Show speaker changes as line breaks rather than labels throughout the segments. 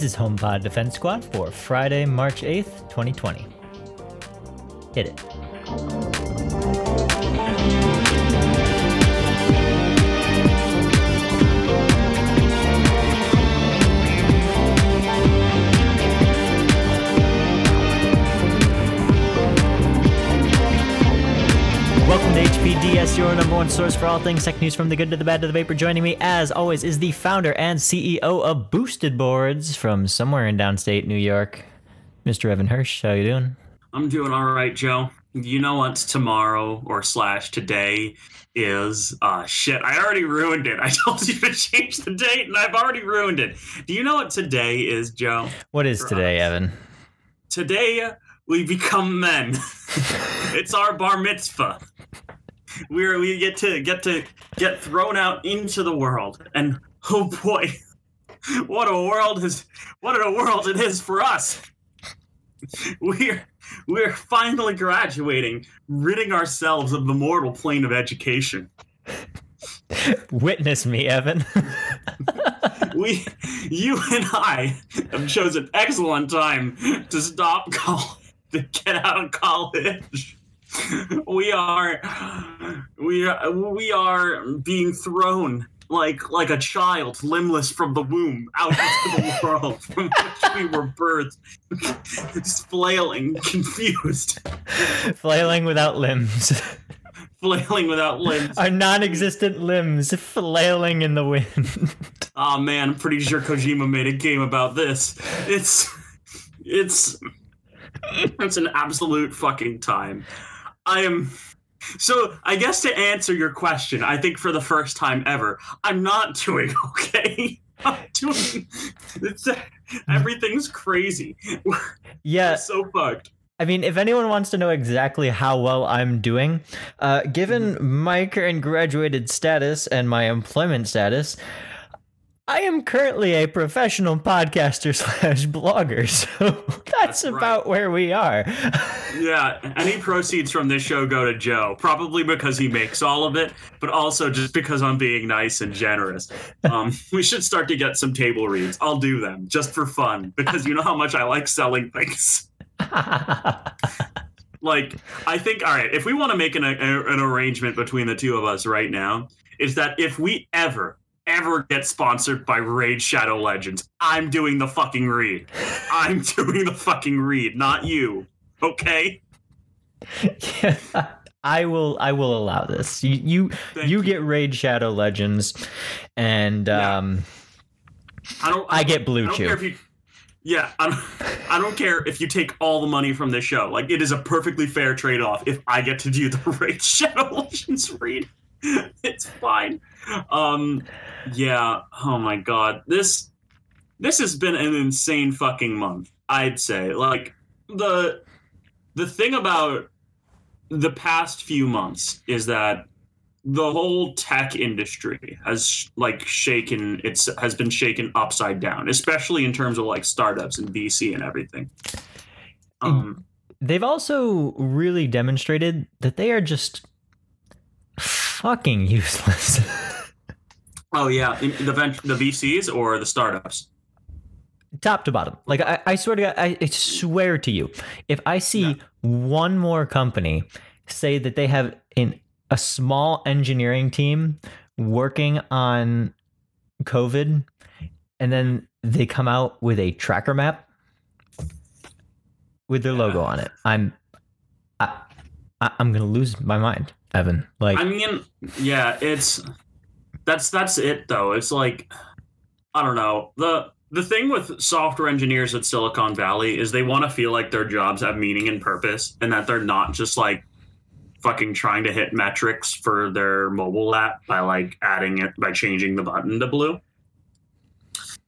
This is HomePod Defense Squad for Friday, March 8th, 2020. Hit it. To HPDS, your number one source for all things tech news from the good to the bad to the vapor. Joining me, as always, is the founder and CEO of Boosted Boards from somewhere in downstate New York, Mr. Evan Hirsch. How you doing?
I'm doing all right, Joe. You know what tomorrow or slash today is? Uh, shit, I already ruined it. I told you to change the date and I've already ruined it. Do you know what today is, Joe?
What is today,
us.
Evan?
Today we become men. it's our bar mitzvah. We're we get to get to get thrown out into the world, and oh boy, what a world is what a world it is for us. We're we're finally graduating, ridding ourselves of the mortal plane of education.
Witness me, Evan.
We, you and I, have chosen excellent time to stop college, to get out of college. We are, we are, we are being thrown like like a child, limbless from the womb, out into the world from which we were birthed, just flailing, confused,
Flailing without limbs.
flailing without limbs.
Our non existent limbs flailing in the wind.
Oh man, I'm pretty sure Kojima made a game about this. It's it's it's an absolute fucking time. I am so I guess to answer your question, I think for the first time ever, I'm not doing okay. I'm doing it's everything's crazy. We're
Yeah,
so fucked.
I mean, if anyone wants to know exactly how well I'm doing, uh, given my current graduated status and my employment status, I am currently a professional podcaster slash blogger. So that's,
That's right.
about where we are.
Yeah, any proceeds from this show go to Joe, probably because he makes all of it, but also just because I'm being nice and generous. Um, we should start to get some table reads. I'll do them just for fun because you know how much I like selling things. Like, I think, all right, if we want to make an, a, an arrangement between the two of us right now, is that if we ever, ever get sponsored by Raid Shadow Legends, I'm doing the fucking read. I'm doing the fucking read, not you. Okay?
Yeah, I will. I will allow this. You, you, you
you.
get Raid Shadow Legends, and
Yeah.
um,
I don't.
I
don't-
get Blue
I don't
Chew.
care if you. Yeah, I don't, I don't care if you take all the money from this show. Like, it is a perfectly fair trade off if I get to do the Raid Shadow Legends read. It's fine. Um, yeah. Oh my god, this this has been an insane fucking month. I'd say. Like the the thing about the past few months is that the whole tech industry has like shaken it's has been shaken upside down especially in terms of like startups and vc and everything um
they've also really demonstrated that they are just fucking useless.
oh yeah in- the vent- the vcs or the startups
top to bottom. Like I, I swear to God, I, I swear to you, if I see
Yeah.
one more company say that they have in a small engineering team working on COVID, and then they come out with a tracker map with their logo on it, I'm, I, I'm gonna lose my mind, Evan. Like,
i mean yeah it's that's that's it though. It's like i don't know. The the thing with software engineers at silicon valley is they want to feel like their jobs have meaning and purpose and that they're not just like fucking trying to hit metrics for their mobile app by like adding it by changing the button to blue.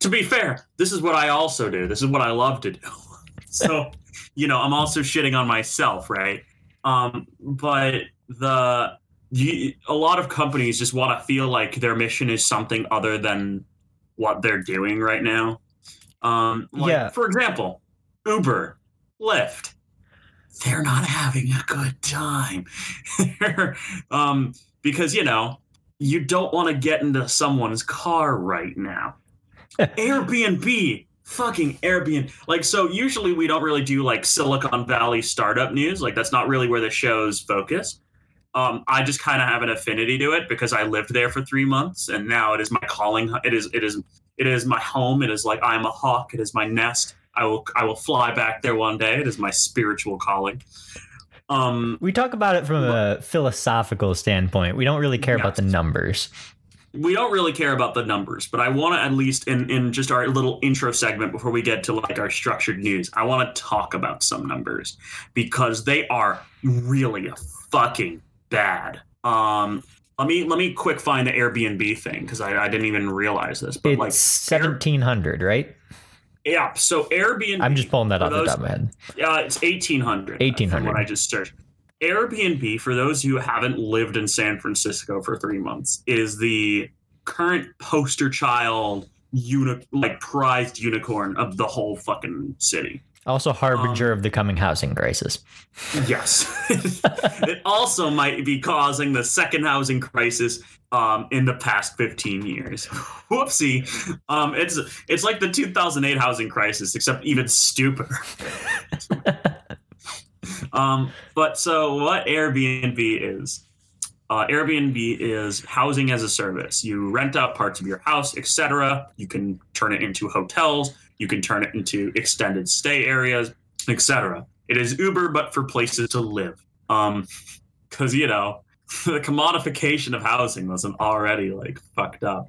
To be fair this is what i also do. This is what i love to do. So you know i'm also shitting on myself right? Um but the you, a lot of companies just want to feel like their mission is something other than what they're doing right now. Um, like,
Yeah.
For example, Uber, Lyft, they're not having a good time. um, because, you know, you don't want to get into someone's car right now. Airbnb, fucking Airbnb. Like, so usually we don't really do like Silicon Valley startup news. Like, that's not really where the show's focus. Um, I just kind of have an affinity to it because I lived there for three months, and now it is my calling. It is, it is, it is my home. It is like I am a hawk. It is my nest. I will, I will fly back there one day. It is my spiritual calling. Um,
we talk about it from a philosophical standpoint. We don't really care yes. about the numbers
we don't really care about the numbers, but I want to at least in in just our little intro segment before we get to like our structured news, I want to talk about some numbers because they are really a fucking bad. Um, let me let me quick find the Airbnb thing because I, I didn't even realize this.
But it's like seventeen hundred, right?
Yeah. So Airbnb.
I'm just pulling that off those, the top of my head.
Yeah, it's eighteen hundred.
Eighteen hundred.
What I just searched. Airbnb, for those who haven't lived in San Francisco for three months, is the current poster child, uni- like prized unicorn of the whole fucking city.
Also, harbinger um, of the coming housing crisis.
Yes, it also might be causing the second housing crisis um, in the past 15 years. Whoopsie! Um, it's it's like the 2008 housing crisis, except even stupider. Um, but so what Airbnb is? Uh, Airbnb is housing as a service. You rent out parts of your house, etc. You can turn it into hotels. You can turn it into extended stay areas, etc. It is Uber, but for places to live. Um, because you know the commodification of housing wasn't already like fucked up.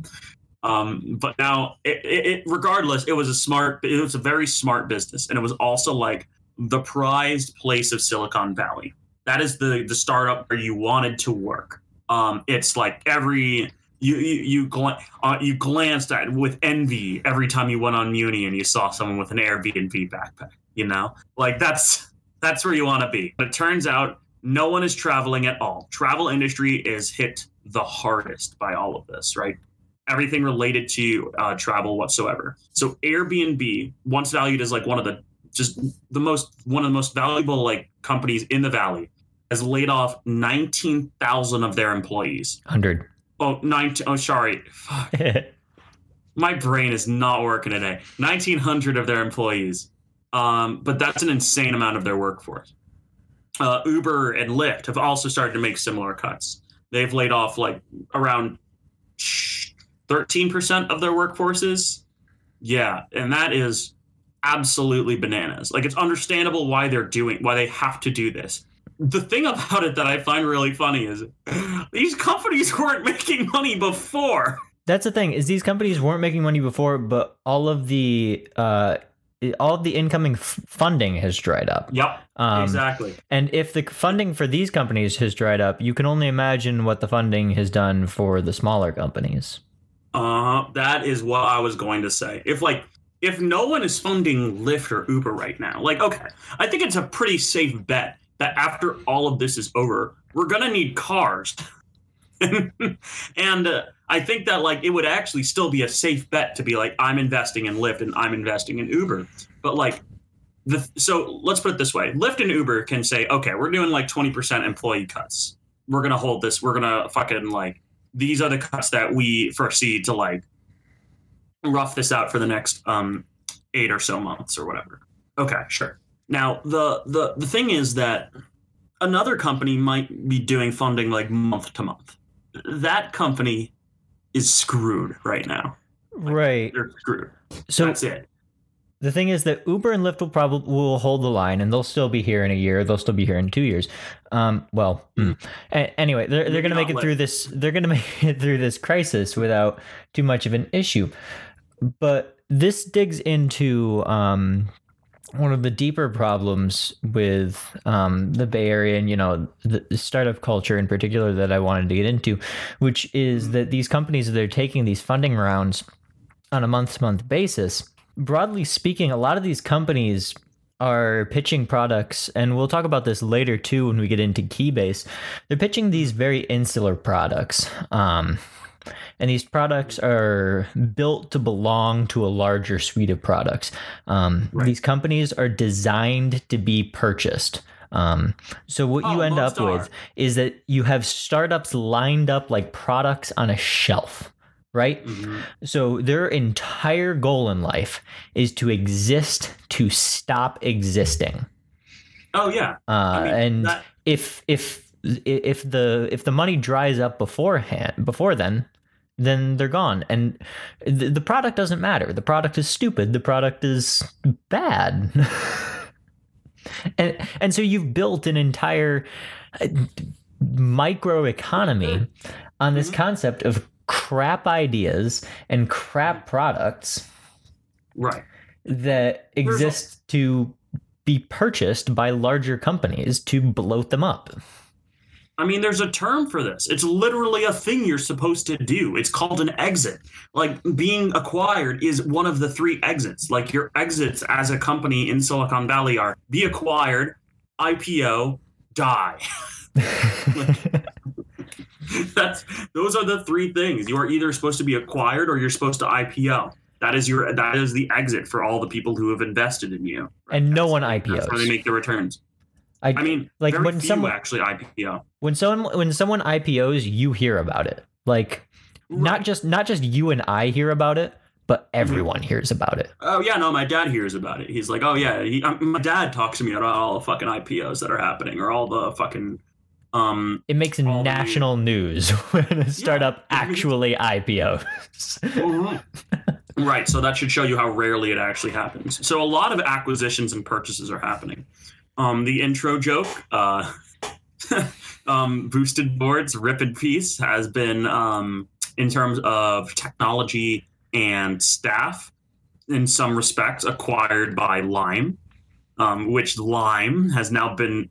Um, but now, it, it, it, regardless, it was a smart, it was a very smart business, and it was also like the prized place of Silicon Valley. That is the the startup where you wanted to work. Um, it's like every you you you, gl- uh, you glanced at with envy every time you went on Muni and you saw someone with an Airbnb backpack. You know, like that's that's where you want to be. But it turns out no one is traveling at all. Travel industry is hit the hardest by all of this, right? Everything related to uh, travel whatsoever. So Airbnb, once valued as like one of the just the most one of the most valuable like companies in the valley has laid off 19,000 of their employees.
100.
Oh, 19 oh sorry. Fuck. My brain is not working today. 1900 of their employees. Um, but that's an insane amount of their workforce. Uh, Uber and Lyft have also started to make similar cuts. They've laid off like around 13% of their workforces. Yeah, and that is absolutely bananas. Like it's understandable why they're doing why they have to do this. The thing about it that I find really funny is these companies weren't making money before.
That's the thing is these companies weren't making money before, but all of the uh, all of the incoming f- funding has dried up.
Yep, um, exactly.
And if the funding for these companies has dried up, you can only imagine what the funding has done for the smaller companies.
Uh, that is what I was going to say. If like if no one is funding Lyft or Uber right now, like, okay, I think it's a pretty safe bet that after all of this is over, we're going to need cars. and uh, I think that, like, it would actually still be a safe bet to be like, I'm investing in Lyft and I'm investing in Uber. But, like, the, so let's put it this way Lyft and Uber can say, okay, we're doing like 20% employee cuts. We're going to hold this. We're going to fucking, like, these are the cuts that we foresee to, like, rough this out for the next um, eight or so months or whatever. Okay, sure. Now the the the thing is that another company might be doing funding like month to month. That company is screwed right now.
Like, right.
They're screwed. So that's it.
The thing is that Uber and Lyft will probably will hold the line, and they'll still be here in a year. They'll still be here in two years. Um, well, mm. anyway, they're they're going to make it through this. They're going to make it through this crisis without too much of an issue but this digs into um, one of the deeper problems with um, the Bay Area and you know the, startup culture in particular that I wanted to get into, which is that these companies they're taking these funding rounds on a month to month basis. Broadly speaking, a lot of these companies are pitching products, and we'll talk about this later too when we get into Keybase. They're pitching these very insular products. Um, and these products are built to belong to a larger suite of products. Um, right. These companies are designed to be purchased. Um, so what oh, you end up with is that you have startups lined up like products on a shelf. right?
Mhm.
So their entire goal in life is to exist to stop existing.
Oh yeah.
Uh,
I mean,
and
that-
if if if the if the money dries up beforehand before then then they're gone and the, the product doesn't matter the product is stupid the product is bad and and so you've built an entire uh, micro economy on this
Mhm.
concept of crap ideas and crap products
Right.
that exist to be purchased by larger companies to bloat them up.
I mean, there's a term for this. It's literally a thing you're supposed to do. It's called an exit. Like being acquired is one of the three exits. Like your exits as a company in Silicon Valley are be acquired, IPO, die. That's those are the three things. You are either supposed to be acquired or you're supposed to IPO. That is your that is the exit for all the people who have invested in you.
and no one IPOs.
That's how they make the returns.
I,
I mean,
like, when someone-
actually IPO.
when someone when someone IPOs, you hear about it. Like not just not just you and I hear about it, but everyone hears about it.
Oh yeah, no, my dad hears about it. He's like, oh yeah, he, um, my dad talks to me about all the fucking IPOs that are happening, or all the fucking, um,
It makes
All the-
national news when a startup
Yeah.
actually IPOs.
right. So that should show you how rarely it actually happens. So a lot of acquisitions and purchases are happening. Um, the intro joke, uh, um, boosted boards, rip in peace, has been um, in terms of technology and staff, in some respects, acquired by Lime, um, which Lime has now been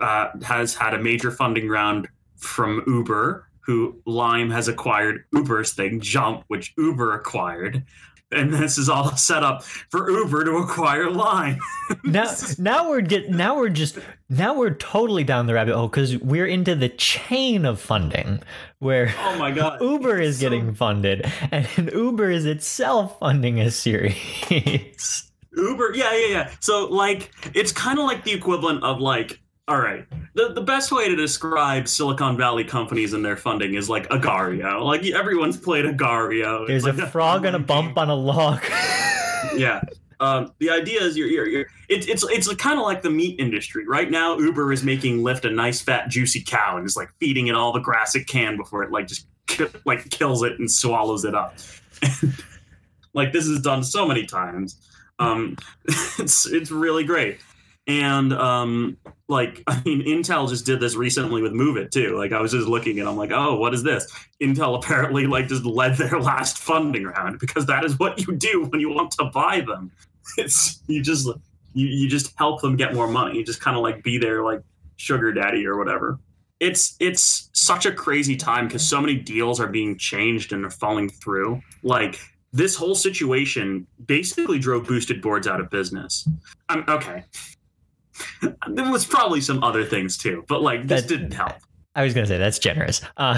uh, has had a major funding round from Uber, who Lime has acquired Uber's thing, Jump, which Uber acquired. And this is all set up for Uber to acquire Lime.
now now we're get now we're just now we're totally down the rabbit hole because we're into the chain of funding where
Oh my god.
Uber is
So-
getting funded and Uber is itself funding a series.
Uber, yeah, yeah, yeah. So like it's kind of like the equivalent of like all right. The the best way to describe Silicon Valley companies and their funding is like Agar.io. Like everyone's played Agar.io.
There's
It's
a
like
frog on a bump on a log.
yeah. Um, the idea is you're, you're, you're it, it's it's kind of like the meat industry right now. Uber is making Lyft a nice fat juicy cow and is like feeding it all the grass it can before it like just like kills it and swallows it up. like this is done so many times. Um, it's it's really great. And um, like I mean, Intel just did this recently with Moovit too. Like I was just looking and I'm like, oh, what is this? Intel apparently like just led their last funding round because that is what you do when you want to buy them. It's you just you, you just help them get more money. You just kind of like be their like sugar daddy or whatever. It's it's such a crazy time because so many deals are being changed and they're falling through. Like this whole situation basically drove boosted boards out of business. I'm okay. There was probably some other things too, but like this
That-
didn't help.
I was gonna say that's generous. Uh,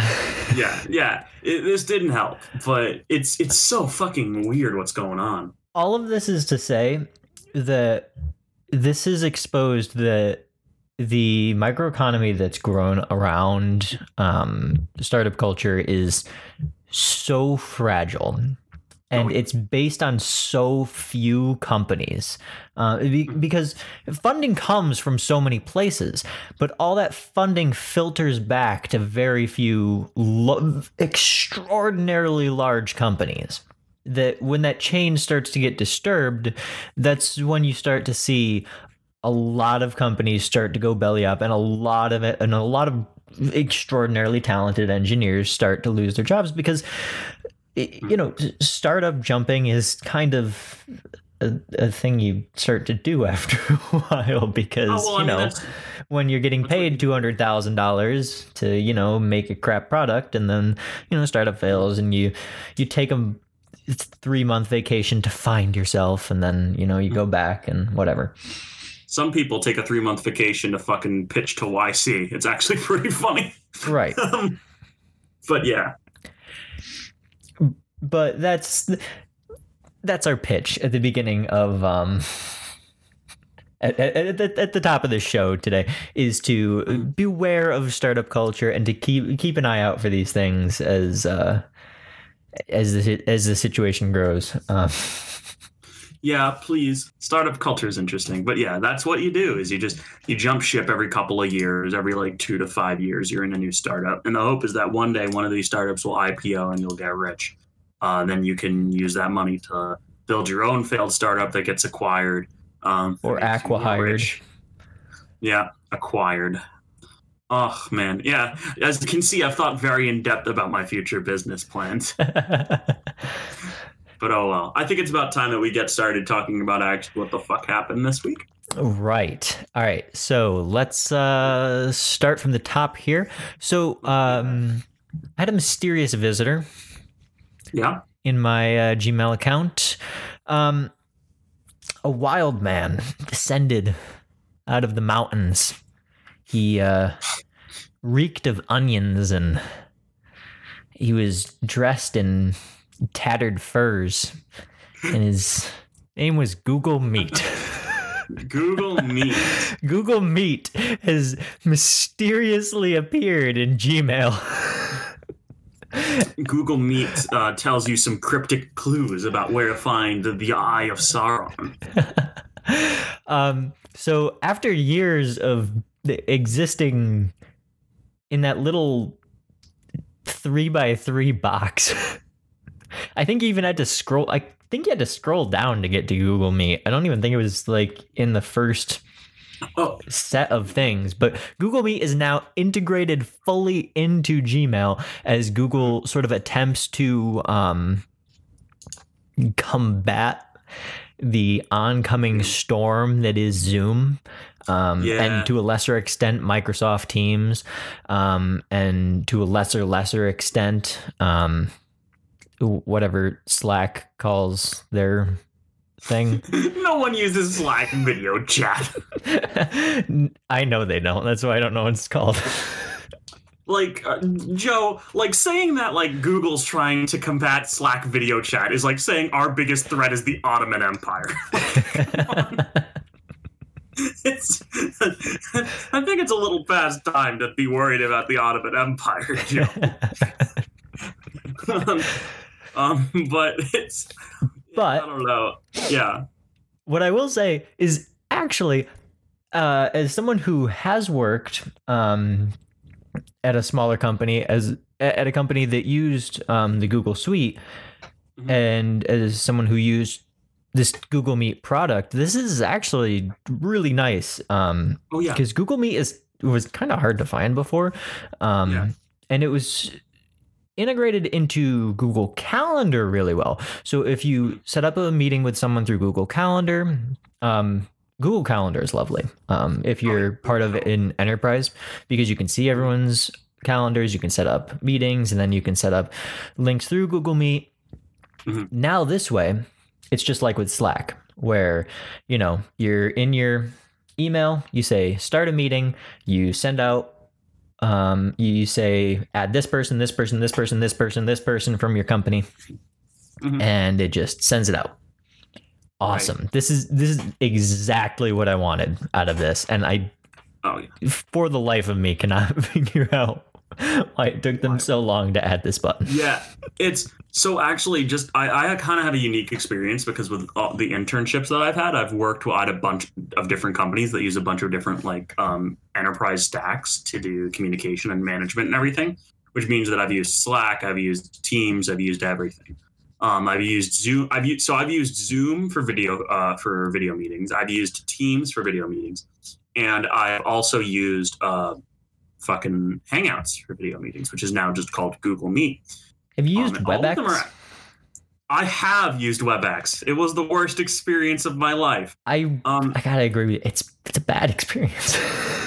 Yeah, yeah, it, this didn't help. But it's it's so fucking weird what's going on.
all of this is to say that this has exposed that the microeconomy that's grown around um, startup culture is so fragile and it's based on so few companies uh, be- because funding comes from so many places but all that funding filters back to very few lo- extraordinarily large companies that when that chain starts to get disturbed that's when you start to see a lot of companies start to go belly up and a lot of it and a lot of extraordinarily talented engineers start to lose their jobs because you know startup jumping is kind of a, a thing you start to do after a while because
Oh, well,
you
mean,
know
that's-
when you're getting paid two hundred thousand dollars to you know make a crap product and then you know startup fails and you you take a three month vacation to find yourself and then you know you
Mm-hmm.
go back and whatever
Some people take a three month vacation to fucking pitch to YC. It's actually pretty funny.
right
Um, but yeah,
but that's that's our pitch at the beginning of um at, at, at, the, top of the show today is to beware of startup culture and to keep keep an eye out for these things as uh as the as the situation grows. Um,
yeah, please. Startup culture is interesting, but yeah, that's what you do. Is you just you jump ship every couple of years, every like two to five years, you're in a new startup, and the hope is that one day one of these startups will IPO and you'll get rich. Uh, then you can use that money to build your own failed startup that gets acquired um,
or acquired.
Yeah, acquired. Oh man, yeah. As you can see, I've thought very in depth about my future business plans. But oh well. I think it's about time that we get started talking about actually what the fuck happened this week.
Right. All right. So let's uh, start from the top here. So um, I had a mysterious visitor.
Yeah.
In my uh, Gmail account, um, a wild man descended out of the mountains. He uh, reeked of onions and he was dressed in tattered furs, and his name was Google Meet.
Google Meet.
Google Meet has mysteriously appeared in Gmail.
Google Meet uh, tells you some cryptic clues about where to find the Eye of Sauron.
um, so after years of existing in that little three by three box I think you even had to scroll. I think you had to scroll down to get to Google Meet. I don't even think it was like in the first oh. set of things. But Google Meet is now integrated fully into Gmail as Google sort of attempts to um, combat the oncoming storm that is Zoom. Um, yeah. and to a lesser extent Microsoft Teams, um, and to a lesser lesser extent um, whatever Slack calls their thing.
no one uses Slack video chat.
I know they don't. That's why I don't know what it's called.
like uh, Joe, like saying that like Google's trying to combat Slack video chat is like saying our biggest threat is the Ottoman Empire. it's I think it's a little past time to be worried about the Ottoman Empire, Joe. um, um, but it's
but
I don't know. Yeah.
What I will say is actually, uh, as someone who has worked um, at a smaller company, as at a company that used um, the Google Suite, mm-hmm. and as someone who used this Google Meet product, this is actually really nice. Um,
oh yeah,
because Google Meet is was kind of hard to find before, um, yeah. and it was integrated into Google Calendar really well. So if you set up a meeting with someone through Google Calendar, um, Google Calendar is lovely. Um, if you're part of an enterprise, because you can see everyone's calendars, you can set up meetings, and then you can set up links through Google Meet. Mm-hmm. Now this way, it's just like with Slack, where you know you're in your email, you say start a meeting, you send out um, you say add this person, this person, this person, this person, this person from your company, mm-hmm. and it just sends it out. Awesome. Right. This is this is exactly what I wanted out of this, and I, oh, yeah. for the life of me, cannot figure out why it took them so long to add this button.
Yeah, it's so actually just I, I kind of have a unique experience because with all the internships that I've had, I've worked at a bunch of different companies that use a bunch of different like um, enterprise stacks to do communication and management and everything. Which means that I've used Slack, I've used Teams, I've used everything. Um, I've used Zoom. I've used, so I've used Zoom for video uh, for video meetings. I've used Teams for video meetings, and I've also used uh, fucking Hangouts for video meetings, which is now just called Google Meet.
Have you used um, WebEx? Are,
I have used WebEx. It was the worst experience of my life.
I um, I gotta agree with you. It's it's a bad experience.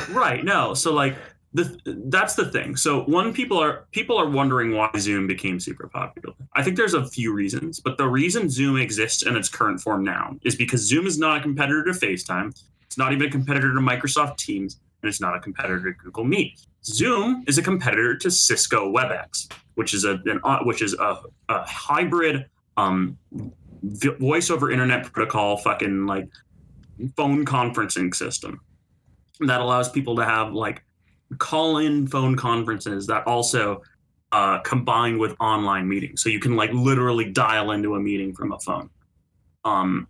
right. No. So like the that's the thing. So one people are people are wondering why Zoom became super popular. I think there's a few reasons, but the reason Zoom exists in its current form now is because Zoom is not a competitor to FaceTime. It's not even a competitor to Microsoft Teams and it's not a competitor to Google Meet. Zoom is a competitor to Cisco WebEx, which is a an, uh, which is a, a hybrid um, voice over internet protocol, fucking like phone conferencing system that allows people to have like call in phone conferences that also uh, combined with online meetings. So you can like literally dial into a meeting from a phone. Um,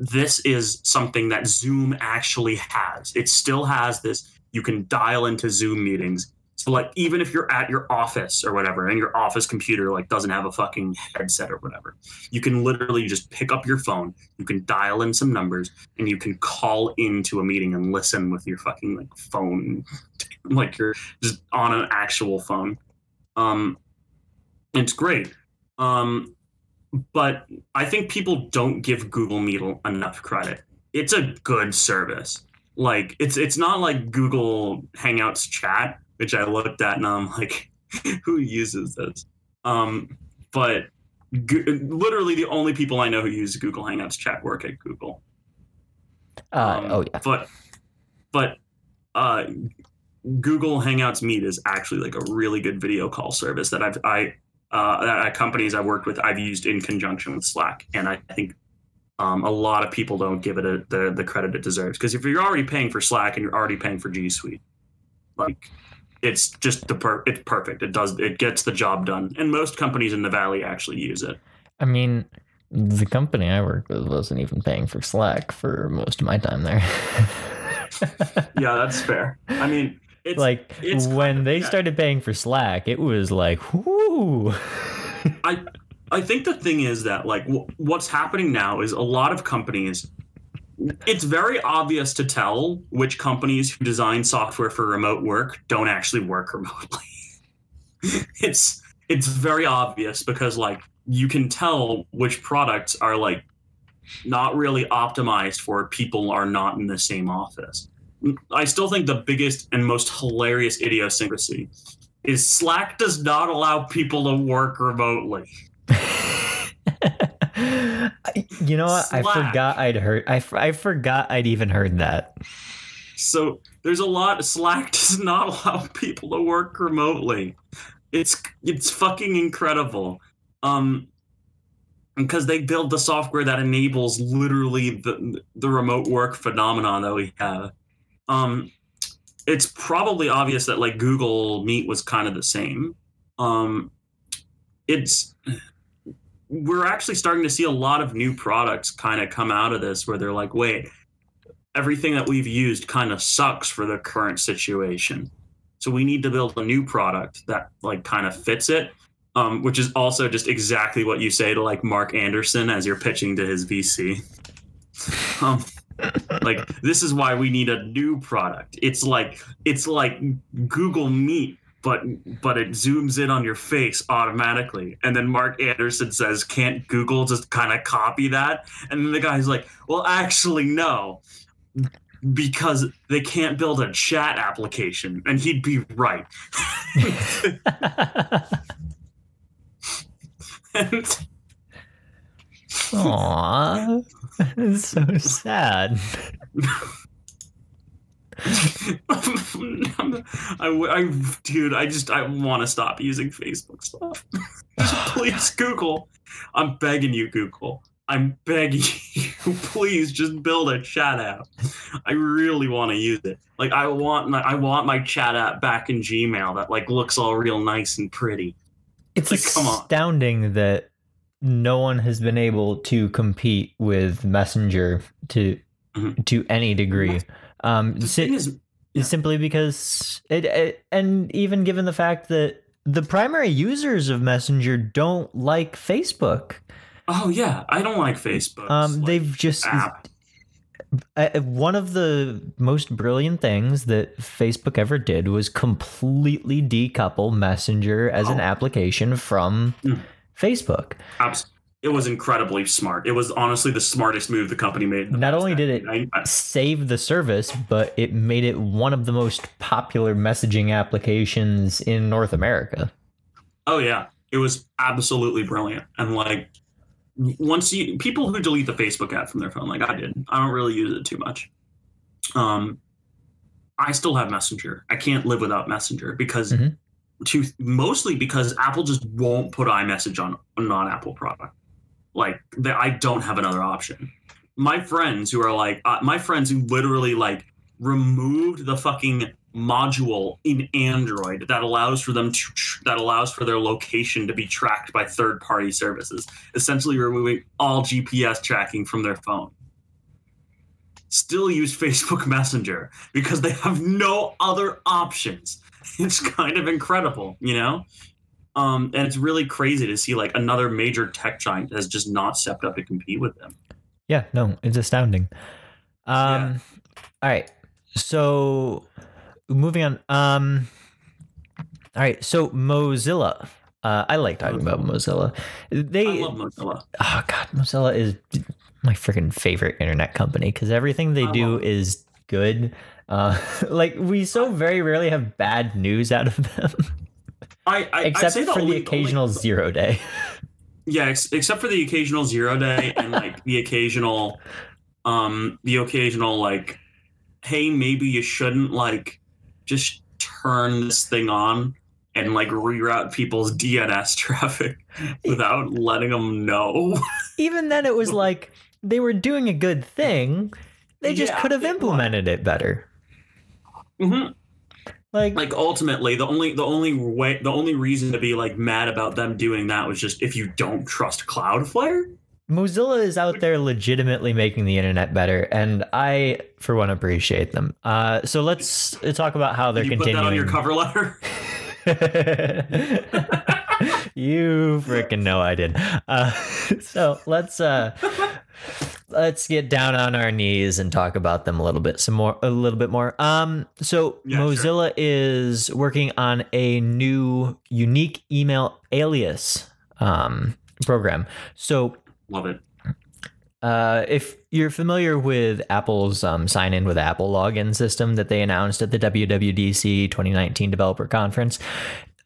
this is something that Zoom actually has. It still has this. You can dial into Zoom meetings. So like even if you're at your office or whatever, and your office computer like doesn't have a fucking headset or whatever, you can literally just pick up your phone. You can dial in some numbers, and you can call into a meeting and listen with your fucking like phone, like you're just on an actual phone. Um, it's great. Um, but I think people don't give Google Meet enough credit. It's a good service. Like it's it's not like Google Hangouts chat, which I looked at and I'm like, who uses this? Um, but go- literally the only people I know who use Google Hangouts chat work at Google.
Uh,
Um,
oh yeah.
But but uh, Google Hangouts Meet is actually like a really good video call service that I've I uh, at companies I've worked with I've used in conjunction with Slack, and I think um, a lot of people don't give it a, the the credit it deserves because if you're already paying for Slack and you're already paying for G Suite, like it's just the per- it's perfect. It does it gets the job done, and most companies in the valley actually use it.
I mean, the company I worked with wasn't even paying for Slack for most of my time there.
Yeah, that's fair. I mean, it's
like
it's
when they started paying for Slack, it was like, whoo.
I I think the thing is that like w- what's happening now is a lot of companies. It's very obvious to tell which companies who design software for remote work don't actually work remotely. it's it's very obvious because like you can tell which products are like not really optimized for people are not in the same office. I still think the biggest and most hilarious idiosyncrasy is Slack does not allow people to work remotely.
You know what? I forgot I'd heard. I, I forgot I'd even heard that.
So there's a lot. Slack does not allow people to work remotely. It's it's fucking incredible. Um, because they build the software that enables literally the the remote work phenomenon that we have. Um, it's probably obvious that like Google Meet was kind of the same. Um, it's we're actually starting to see a lot of new products kind of come out of this where they're like, wait, everything that we've used kind of sucks for the current situation. So we need to build a new product that like kind of fits it. Um, which is also just exactly what you say to like Marc Andreessen as you're pitching to his VC. Um, like this is why we need a new product. It's like it's like Google Meet, but but it zooms in on your face automatically. And then Marc Andreessen says, "Can't Google just kind of copy that?" And then the guy's like, "Well, actually, no." Because they can't build a chat application, and he'd be right. And
Aww. It's so sad.
I, I, dude, I just I want to stop using Facebook stuff. Just please, Google. I'm begging you, Google. I'm begging you, please just build a chat app. I really want to use it. Like I want my I want my chat app back in Gmail that like looks all real nice and pretty.
It's
Like,
astounding that no one has been able to compete with Messenger to
Mhm.
to any degree. Um,
The
si-
is, yeah.
simply because it, it, and even given the fact that the primary users of Messenger don't like Facebook.
oh yeah, I don't like Facebook.
Um, they've just
app.
one of the most brilliant things that Facebook ever did was completely decouple Messenger as an
Oh.
application from
Mm.
Facebook.
Abs- it was incredibly smart. It was honestly the smartest move the company made. the
Not only did it.
I- I-
save the service, but it made it one of the most popular messaging applications in North America.
oh yeah, it was absolutely brilliant. And like, once you people who delete the Facebook app from their phone, like I did, I don't really use it too much. Um, I still have Messenger. I can't live without Messenger because,
Mhm.
To mostly because Apple just won't put iMessage on a non-Apple product. Like, I don't have another option. My friends who are like, uh, my friends who literally like removed the fucking module in Android that allows for them to that allows for their location to be tracked by third-party services, essentially removing all GPS tracking from their phone. Still use Facebook Messenger because they have no other options. It's kind of incredible, you know? Um, and it's really crazy to see like another major tech giant has just not stepped up to compete with them.
Yeah, no, it's astounding. Um, all right. So moving on. Um, all right. So Mozilla. Uh, I like talking about Mozilla. They
I love Mozilla.
oh god, Mozilla is my freaking favorite internet company because everything they do is good. Uh, like we so very rarely have bad news out of them,
I, I
except for the,
only-
occasional
only-
zero day.
yeah, ex- except for the occasional zero day and like the occasional, um, the occasional like, hey, maybe you shouldn't like just turn this thing on and like reroute people's DNS traffic without letting them know.
Even then, it was like they were doing a good thing. They just
Yeah,
could have
it
implemented it better.
Mhm.
Like,
Like ultimately, the only the only way the only reason to be like mad about them doing that was just if you don't trust Cloudflare.
Mozilla is out there legitimately making the internet better, and I, for one, appreciate them. Uh, so let's talk about how they're continuing
you put that on your cover letter.
you freaking know I did. Uh, so let's uh, let's get down on our knees and talk about them a little bit some more a little bit more. Um, so
Yeah, sure.
Mozilla is working on a new unique email alias um, program. So
Love it.
uh, if you're familiar with Apple's um, sign in with Apple login system that they announced at the WWDC 2019 Developer Conference,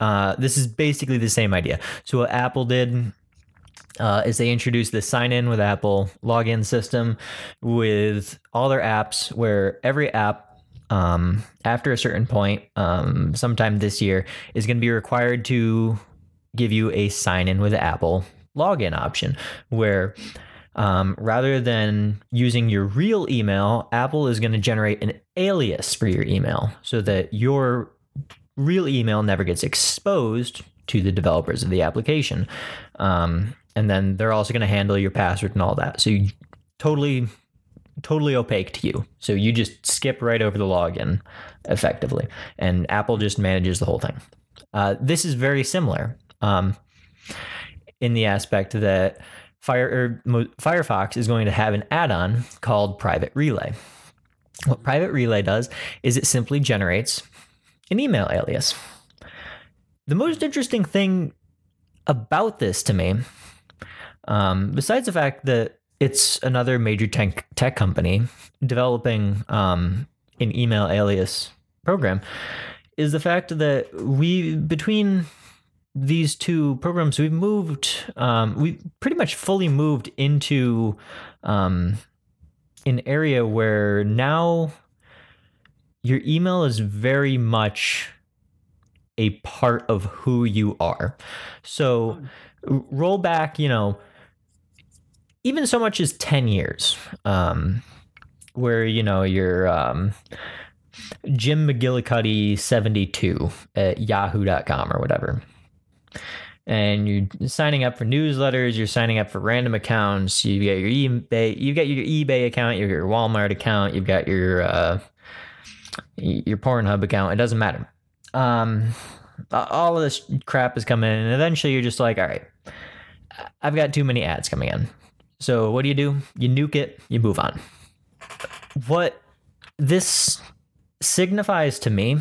uh, this is basically the same idea. So, what Apple did uh, is they introduced the sign in with Apple login system with all their apps, where every app um, after a certain point, um, sometime this year, is going to be required to give you a sign in with Apple login option, where um, rather than using your real email, Apple is going to generate an alias for your email so that your real email never gets exposed to the developers of the application. Um, and then they're also going to handle your password and all that. So you totally, totally opaque to you. So you just skip right over the login effectively. And Apple just manages the whole thing. Uh, this is very similar. Um, in the aspect that Fire Mo- Firefox is going to have an add-on called Private Relay. What Private Relay does is it simply generates an email alias. The most interesting thing about this to me, um, besides the fact that it's another major tech, tech company developing um, an email alias program, is the fact that we between these two programs we've moved um, we pretty much fully moved into um, an area where now your email is very much a part of who you are. So r- roll back you know even so much as 10 years um, where you know you're um, jim mcgillicuddy 72 at yahoo.com or whatever and you're signing up for newsletters, you're signing up for random accounts. You get your eBay, you got your eBay account, you got your Walmart account, you've got your uh, your Pornhub account. It doesn't matter. Um, all of this crap is coming in, and eventually you're just like, all right, I've got too many ads coming in. So what do you do? You nuke it. You move on. What this signifies to me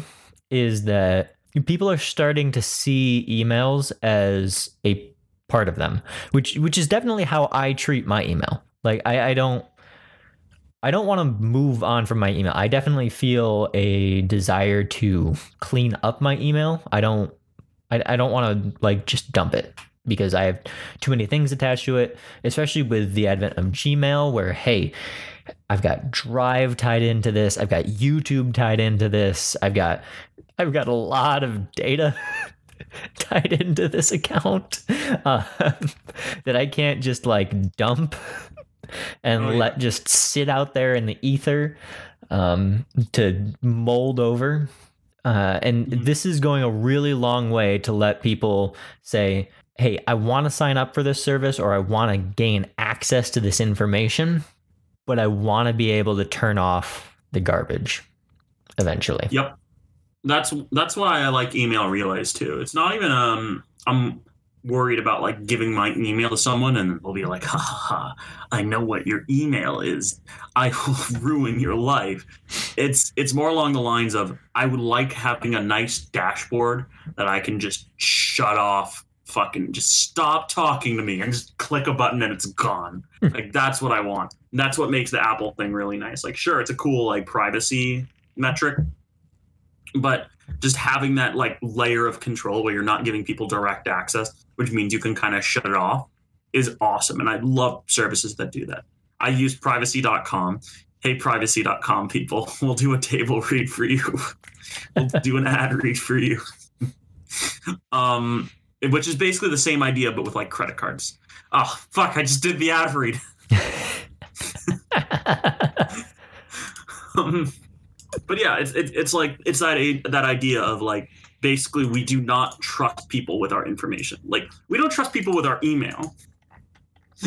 is that people are starting to see emails as a part of them, which which is definitely how I treat my email. Like I, I don't I don't want to move on from my email. I definitely feel a desire to clean up my email. I don't I, I don't want to like just dump it because I have too many things attached to it, especially with the advent of Gmail where hey, I've got Drive tied into this. I've got YouTube tied into this. I've got I've got a lot of data tied into this account uh, that I can't just like dump and
Oh, yeah.
let just sit out there in the ether um, to mold over. Uh, and
Mhm.
this is going a really long way to let people say, hey, I want to sign up for this service or I want to gain access to this information, but I want to be able to turn off the garbage eventually.
Yep. That's that's why I like email relays too. It's not even um I'm worried about like giving my email to someone and they'll be like, ha ha ha, I know what your email is. I will ruin your life. It's it's more along the lines of I would like having a nice dashboard that I can just shut off fucking just stop talking to me and just click a button and it's gone. like that's what I want. And that's what makes the Apple thing really nice. Like sure, it's a cool like privacy metric but just having that like layer of control where you're not giving people direct access which means you can kind of shut it off is awesome and i love services that do that i use privacy.com hey privacy.com people we'll do a table read for you we'll do an ad read for you um which is basically the same idea but with like credit cards oh fuck i just did the ad read um, but yeah, it's it's it's like it's that a, that idea of like basically we do not trust people with our information. Like we don't trust people with our email.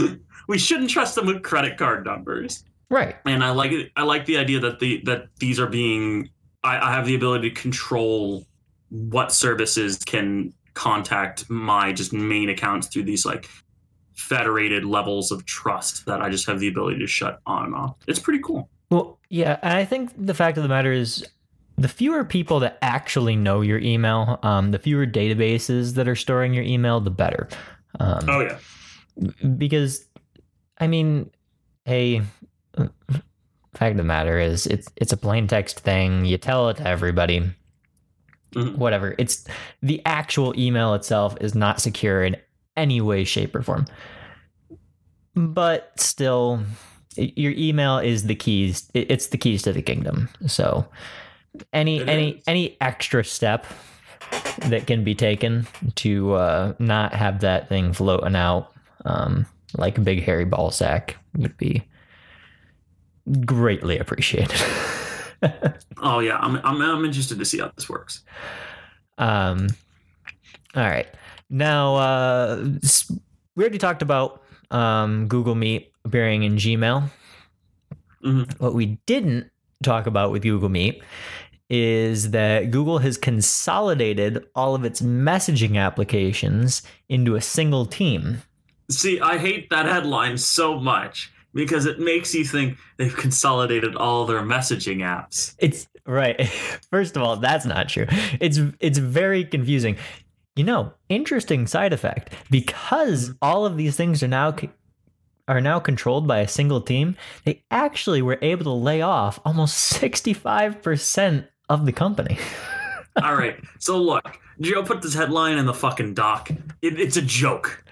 we shouldn't trust them with credit card numbers.
right.
And I like it. I like the idea that the that these are being. I, I have the ability to control what services can contact my just main accounts through these like federated levels of trust that I just have the ability to shut on and off. It's pretty cool.
Well, yeah, and I think the fact of the matter is the fewer people that actually know your email, um, the fewer databases that are storing your email, the better. Um,
Oh yeah.
because I mean, hey, fact of the matter is it's it's a plain text thing. You tell it to everybody.
Mhm.
Whatever. It's the actual email itself is not secure in any way, shape, or form. But still, your email is the keys. It's the keys to the kingdom. So, any
It
any
is.
any extra step that can be taken to uh, not have that thing floating out um, like a big hairy ball sack would be greatly appreciated.
Oh yeah, I'm, I'm I'm interested to see how this works.
um, all right, now uh, we already talked about um, Google Meet appearing in Gmail.
Mhm.
What we didn't talk about with Google Meet is that Google has consolidated all of its messaging applications into a single team.
See, I hate that headline so much because it makes you think they've consolidated all their messaging apps.
It's right. First of all, that's not true. It's it's very confusing. You know, interesting side effect because all of these things are now are now controlled by a single team. They actually were able to lay off almost sixty five percent of the company.
All right, so look, Joe put this headline in the fucking doc. It, it's a joke.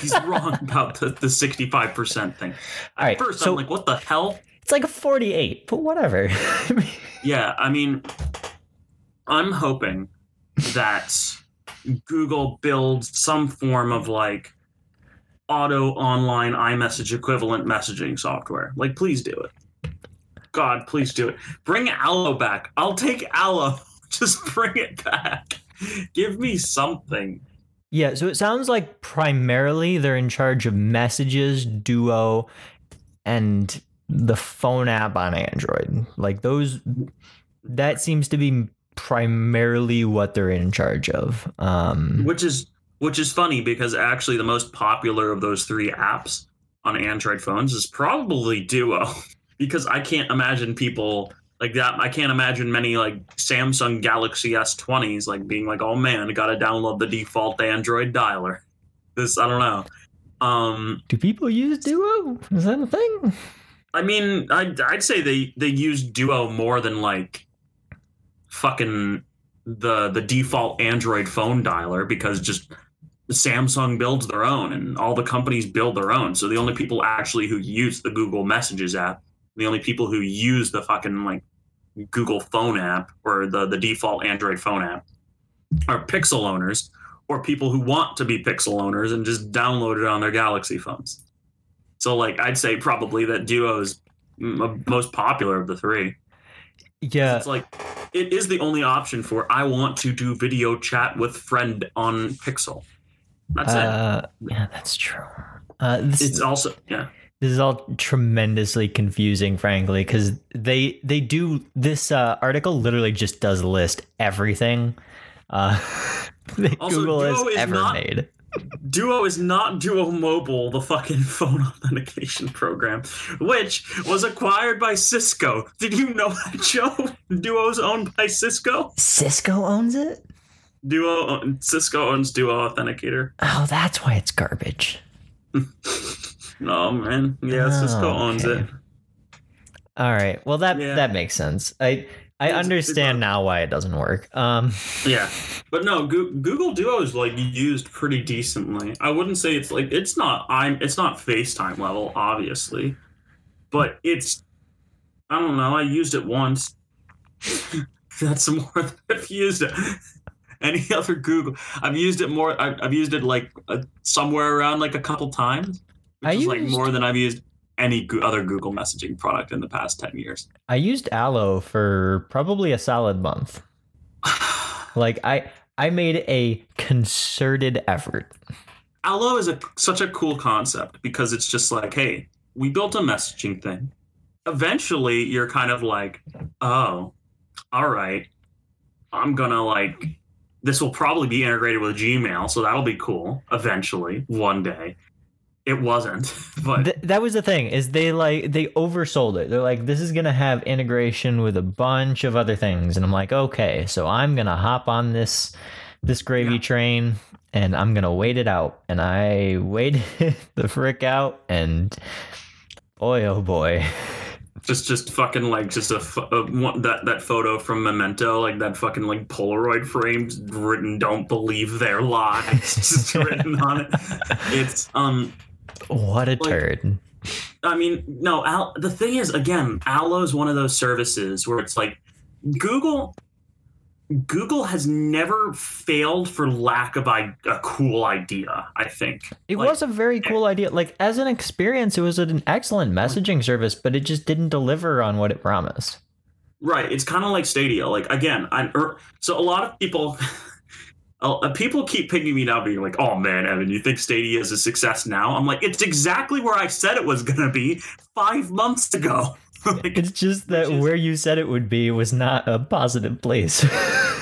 He's wrong about the, the 65% thing.
All right,
First,
so
I'm like, what the hell?
it's like a forty eight, but whatever.
Yeah, I mean, I'm hoping that Google builds some form of like auto online iMessage equivalent messaging software. Like, please do it. God, please do it. Bring Allo back. I'll take Allo. Just bring it back. Give me something.
Yeah, so it sounds like primarily they're in charge of messages, Duo, and the phone app on Android. Like those that seems to be primarily what they're in charge of. Um
Which is which is funny because actually the most popular of those three apps on Android phones is probably Duo. because I can't imagine people like that. I can't imagine many like Samsung Galaxy S20s like being like, oh man, I gotta download the default Android dialer. This I don't know. Um
do people use Duo? Is that a thing?
I mean, I'd, I'd say they they use Duo more than like fucking the the default Android phone dialer because just Samsung builds their own and all the companies build their own. So the only people actually who use the Google Messages app, the only people who use the fucking like Google phone app or the the default Android phone app are Pixel owners or people who want to be Pixel owners and just download it on their Galaxy phones. So like I'd say probably that Duo is m- most popular of the three.
Yeah.
It's like it is the only option for I want to do video chat with friend on Pixel. That's it.
Uh, yeah, that's true. Uh, this,
It's also yeah.
This is all tremendously confusing, frankly, because they they do this uh, article literally just does list everything uh, that
Also,
Google
Duo
has
is
ever
not-
made.
Duo is not Duo Mobile, the fucking phone authentication program, which was acquired by Cisco. Did you know that, Joe? Duo's owned by Cisco.
Cisco owns it.
Duo Cisco owns Duo Authenticator.
Oh, that's why it's garbage.
No man, yeah, Cisco
Oh,
owns
okay.
it.
All right. Well, that
Yeah.
that makes sense. I I
It's-
understand
it's
now why it doesn't work. Um,
Yeah, but no, Google Duo is like used pretty decently. I wouldn't say it's like it's not. I'm. It's not FaceTime level, obviously, but it's. I don't know. I used it once. That's more than I've used it. Any other Google? I've used it more. I've, I've used it like uh, somewhere around like a couple times, which
I
is like
used-
more than I've used any other Google messaging product in the past ten years.
I used Allo for probably a solid month. Like I I made a concerted effort.
Allo is a such a cool concept because it's just like, hey, we built a messaging thing. Eventually, you're kind of like, oh, all right, I'm gonna like, this will probably be integrated with Gmail, so that'll be cool. Eventually, one day, it wasn't, but
Th- that was the thing is they like they oversold it. They're like this is going to have integration with a bunch of other things and I'm like, "Okay, so I'm going to hop on this this gravy
Yeah.
train and I'm going to wait it out." And I waited the frick out and boy oh boy.
just just fucking like just a, uh, one, that that photo from Memento, like that fucking like Polaroid frame written "Don't believe their lies" just written on it. It's um.
What a
Like-
turd.
I mean, no. Al- the thing is, again, Allo is one of those services where it's like Google. Google has never failed for lack of I- a cool idea. I think
It
Like-
was a very cool idea. Like as an experience, it was an excellent messaging service, but it just didn't deliver on what it promised.
Right. It's kind of like Stadia. Like again, I'm er, so a lot of people. uh, People keep picking me up, being like, "Oh man, Evan, you think Stadia is a success now?" I'm like, "It's exactly where I said it was gonna be five months ago." like,
It's just that
is-
where you said it would be was not a positive place.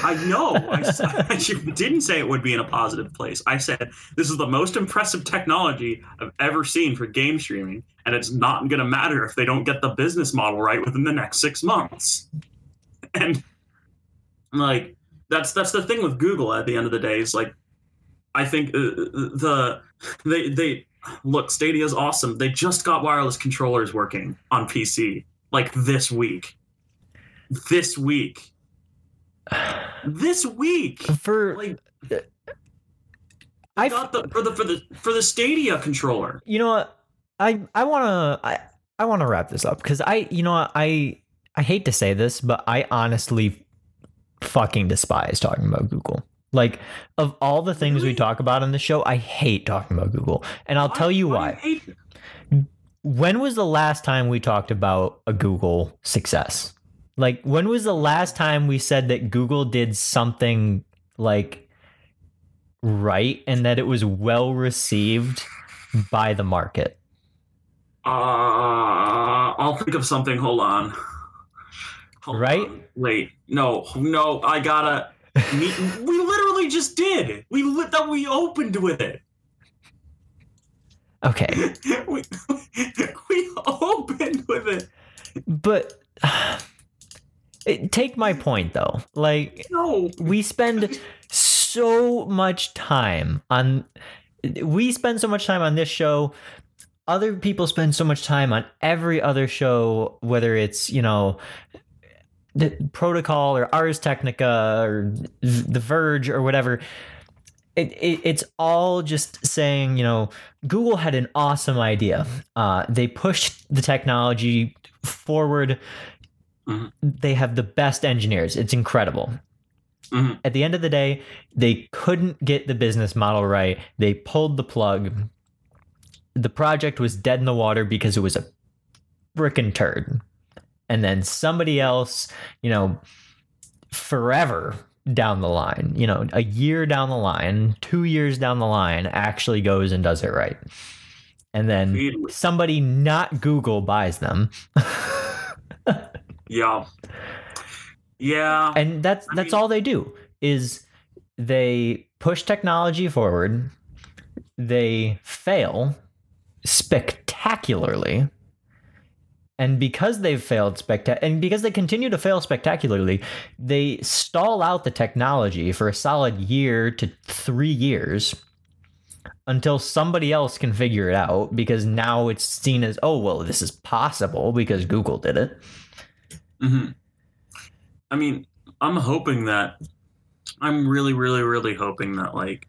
I know. I didn't say it would be in a positive place. I said this is the most impressive technology I've ever seen for game streaming, and it's not going to matter if they don't get the business model right within the next six months. And like that's that's the thing with Google. At the end of the day, is like I think uh, the they they look Stadia is awesome. They just got wireless controllers working on PC like this week. This week. This week.
For
Like
I,
got the for the for the for the Stadia controller.
you know what, I I want to I I want to wrap this up because I you know I I hate to say this, but I honestly fucking despise talking about Google. Like of all the things we talk about on the show, I hate talking about Google, and I'll tell you why. when was the last time we talked about a Google success? Like, when was the last time we said that Google did something like right and that it was well received by the market?
Uh, I'll think of something. Hold on. Hold
Right?
on. Wait. No. No. I gotta. Me, we literally just did. We li- that we opened with it.
Okay,
we, we opened with it.
but it, take my point though. Like,
No.
we spend so much time on we spend so much time on this show other people spend so much time on every other show whether it's you know the protocol or ars technica or the verge or whatever it, it, it's all just saying you know google had an awesome idea. Uh, they pushed the technology forward.
Mhm.
they have the best engineers. It's incredible.
Mhm.
at the end of the day they couldn't get the business model right. They pulled the plug. The project was dead in the water because it was a frickin' turd and then somebody else you know forever down the line, you know, a year down the line, two years down the line, actually goes and does it right. And then somebody not Google buys them.
Yeah. Yeah.
and that's
I
that's
mean-
all they do is they push technology forward they fail spectacularly and because they've failed spectac- and because they continue to fail spectacularly they stall out the technology for a solid year to 3 years until somebody else can figure it out because now it's seen as oh well this is possible because Google did it
hmm I mean, I'm hoping that I'm really, really, really hoping that like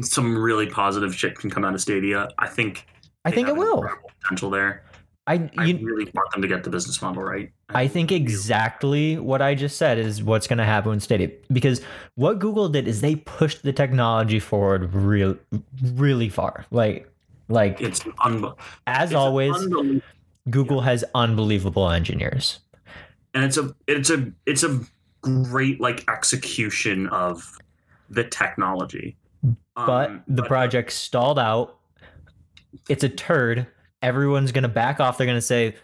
some really positive shit can come out of Stadia. I think
I think it will
potential there.
I
I
you,
really want them to get the business model right.
I think exactly what I just said is what's going to happen with Stadia because what Google did is they pushed the technology forward real really far. Like like
it's unbe-
as
it's
always. Google has unbelievable engineers.
and it's a it's a it's a great like execution of the technology.
But
Um,
the project stalled out. It's a turd. Everyone's going to back off. They're going to say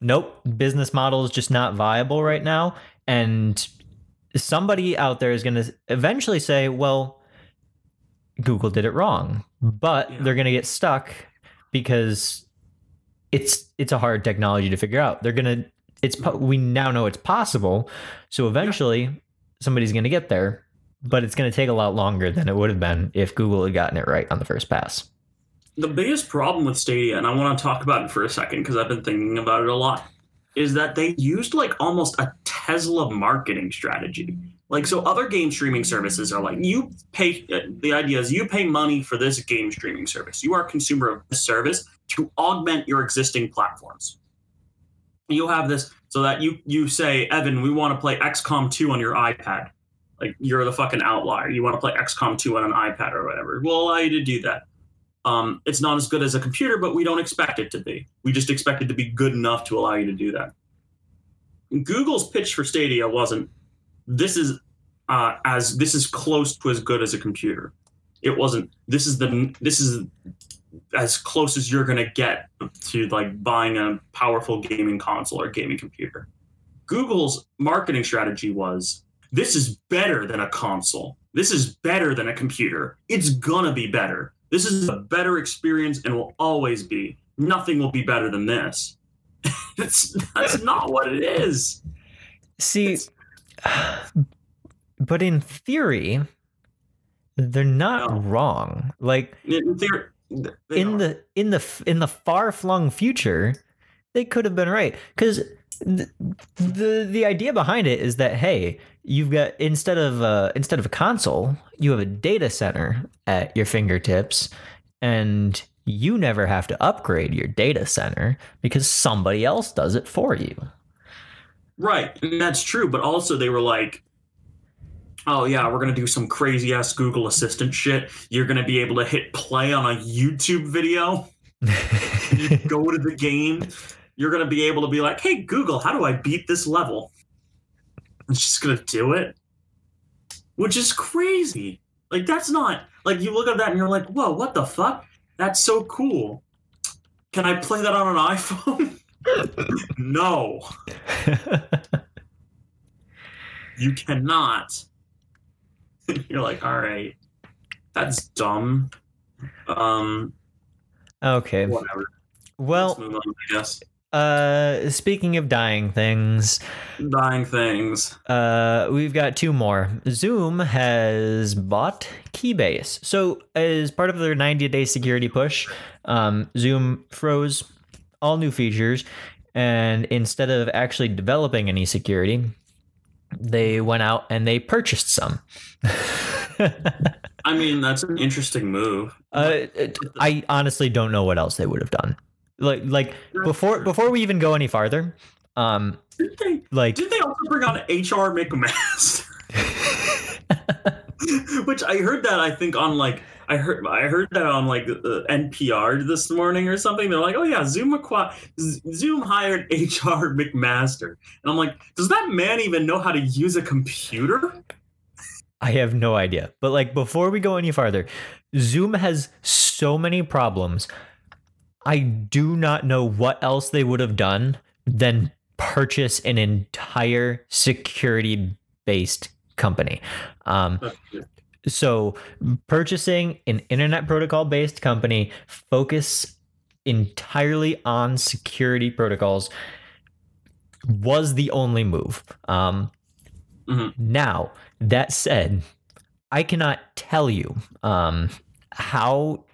nope, business model is just not viable right now and somebody out there is going to eventually say, well, Google did it wrong, but
Yeah.
they're going to get stuck because it's it's a hard technology to figure out. They're going to it's we now know it's possible, so eventually somebody's going to get there, but it's going to take a lot longer than it would have been if Google had gotten it right on the first pass.
The biggest problem with Stadia, and I want to talk about it for a second because I've been thinking about it a lot, is that they used like almost a Tesla marketing strategy. Like, so other game streaming services are like, you pay, uh, the idea is you pay money for this game streaming service. You are a consumer of this service to augment your existing platforms. You have this so that you you say, Evan, we want to play XCOM 2 on your iPad. Like, you're the fucking outlier. You want to play XCOM 2 on an iPad or whatever. We'll allow you to do that. Um, it's not as good as a computer, but we don't expect it to be. We just expect it to be good enough to allow you to do that. Google's pitch for Stadia wasn't this is uh, as this is close to as good as a computer. It wasn't. This is the this is as close as you're gonna get to like buying a powerful gaming console or gaming computer. Google's marketing strategy was this is better than a console. This is better than a computer. It's gonna be better. This is a better experience and will always be. Nothing will be better than this. that's that's not what it is.
See, but in theory, they're not
No.
wrong. Like
In theory, they
in the in the in the far flung future, they could have been right because the, the the idea behind it is that hey, you've got instead of uh, instead of a console, you have a data center at your fingertips, and you never have to upgrade your data center because somebody else does it for you.
Right, and that's true. But also, they were like, "Oh yeah, we're gonna do some crazy ass Google Assistant shit. You're gonna be able to hit play on a YouTube video. You go to the game. You're gonna be able to be like, "Hey Google, how do I beat this level?" It's just gonna do it, which is crazy. Like that's not like you look at that and you're like, "Whoa, what the fuck? That's so cool." Can I play that on an iPhone? no. you cannot. You're like, all right, that's dumb. Um,
okay.
whatever.
Well,
on, I guess.
Uh, speaking of dying things,
Dying things.
uh, we've got two more. Zoom has bought Keybase. So, as part of their 90 day security push, um, Zoom froze all new features, and instead of actually developing any security, they went out and they purchased some.
I mean, that's an interesting move.
Uh, I honestly don't know what else they would have done. Like, like before before we even go any farther, um,
Did they?
like
Did they also bring on HR McMaster? Which I heard that I think on like I heard I heard that on like uh, NPR this morning or something. They're like, oh yeah, Zoom acqui- Zoom hired HR McMaster, and I'm like, does that man even know how to use a computer?
I have no idea. But like before we go any farther, Zoom has so many problems. I do not know what else they would have done than purchase an entire security based company. Um, so purchasing an internet protocol based company focus entirely on security protocols was the only move. Um,
Mhm.
Now, that said, I cannot tell you um, how